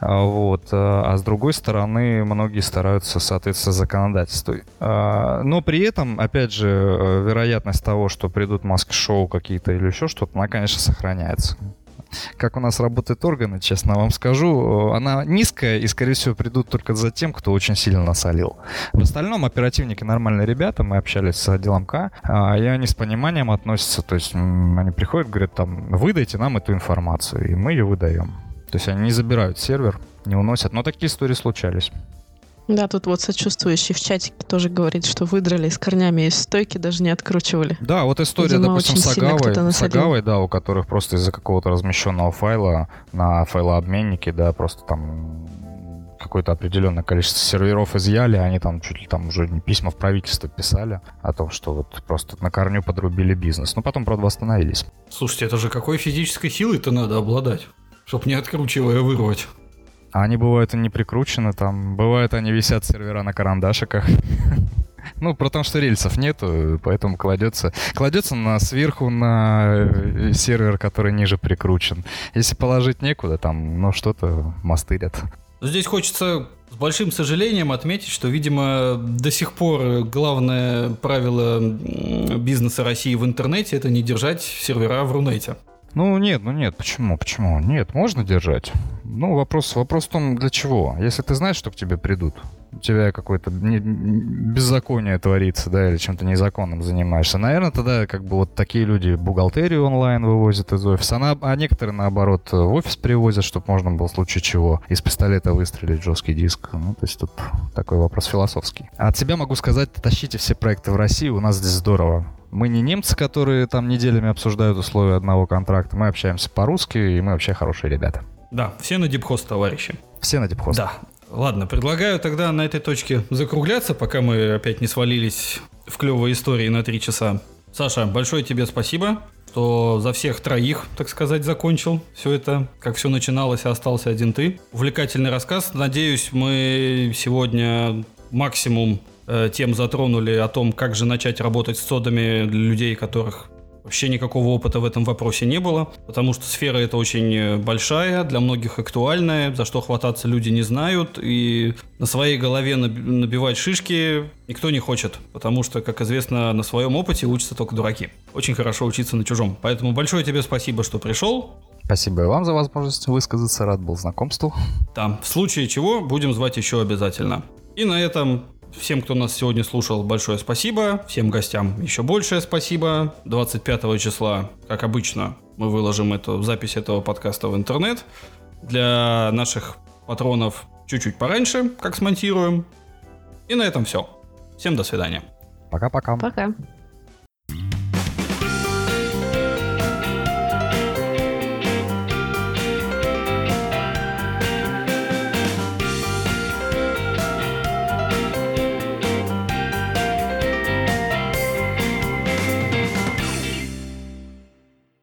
А, вот. А, а с другой стороны, многие стараются соответствовать законодательству. А, но при этом, опять же, вероятность того, что придут маски-шоу какие-то или еще что-то, она, конечно, сохраняется как у нас работают органы, честно вам скажу, она низкая и, скорее всего, придут только за тем, кто очень сильно насолил. В остальном оперативники нормальные ребята, мы общались с отделом К, а, и они с пониманием относятся, то есть они приходят, говорят, там, выдайте нам эту информацию, и мы ее выдаем. То есть они не забирают сервер, не уносят, но такие истории случались. Да, тут вот сочувствующий в чатике тоже говорит, что выдрали с корнями из стойки, даже не откручивали. Да, вот история, Видимо, допустим, с Агавой, с Агавой, да, у которых просто из-за какого-то размещенного файла на файлообменнике, да, просто там какое-то определенное количество серверов изъяли, они там чуть ли там уже письма в правительство писали о том, что вот просто на корню подрубили бизнес. Но потом, правда, восстановились. Слушайте, это же какой физической силой-то надо обладать, чтобы не откручивая вырвать? А они бывают и не прикручены, там, бывают они висят сервера на карандашиках. Ну, потому что рельсов нету, поэтому кладется, кладется на сверху на э, сервер, который ниже прикручен. Если положить некуда, там, ну, что-то мастырят. Здесь хочется с большим сожалением отметить, что, видимо, до сих пор главное правило бизнеса России в интернете – это не держать сервера в Рунете. Ну нет, ну нет, почему, почему? Нет, можно держать. Ну вопрос, вопрос в том, для чего. Если ты знаешь, что к тебе придут, у тебя какое-то не, беззаконие творится, да, или чем-то незаконным занимаешься. Наверное, тогда как бы вот такие люди бухгалтерию онлайн вывозят из офиса, а, а некоторые, наоборот, в офис привозят, чтобы можно было в случае чего из пистолета выстрелить жесткий диск. Ну, то есть тут такой вопрос философский. А от себя могу сказать, тащите все проекты в Россию, у нас здесь здорово. Мы не немцы, которые там неделями обсуждают условия одного контракта. Мы общаемся по-русски, и мы вообще хорошие ребята. Да, все на дипхост, товарищи. Все на дипхост. Да. Ладно, предлагаю тогда на этой точке закругляться, пока мы опять не свалились в клевые истории на три часа. Саша, большое тебе спасибо, что за всех троих, так сказать, закончил все это, как все начиналось, а остался один ты. Увлекательный рассказ. Надеюсь, мы сегодня максимум э, тем затронули о том, как же начать работать с содами для людей, которых вообще никакого опыта в этом вопросе не было, потому что сфера эта очень э, большая, для многих актуальная, за что хвататься люди не знают, и на своей голове набивать шишки никто не хочет, потому что, как известно, на своем опыте учатся только дураки. Очень хорошо учиться на чужом. Поэтому большое тебе спасибо, что пришел. Спасибо и вам за возможность высказаться, рад был знакомству. Там, в случае чего, будем звать еще обязательно. И на этом Всем, кто нас сегодня слушал, большое спасибо. Всем гостям еще большее спасибо. 25 числа, как обычно, мы выложим эту запись этого подкаста в интернет. Для наших патронов чуть-чуть пораньше, как смонтируем. И на этом все. Всем до свидания. Пока-пока. Пока. -пока. Пока.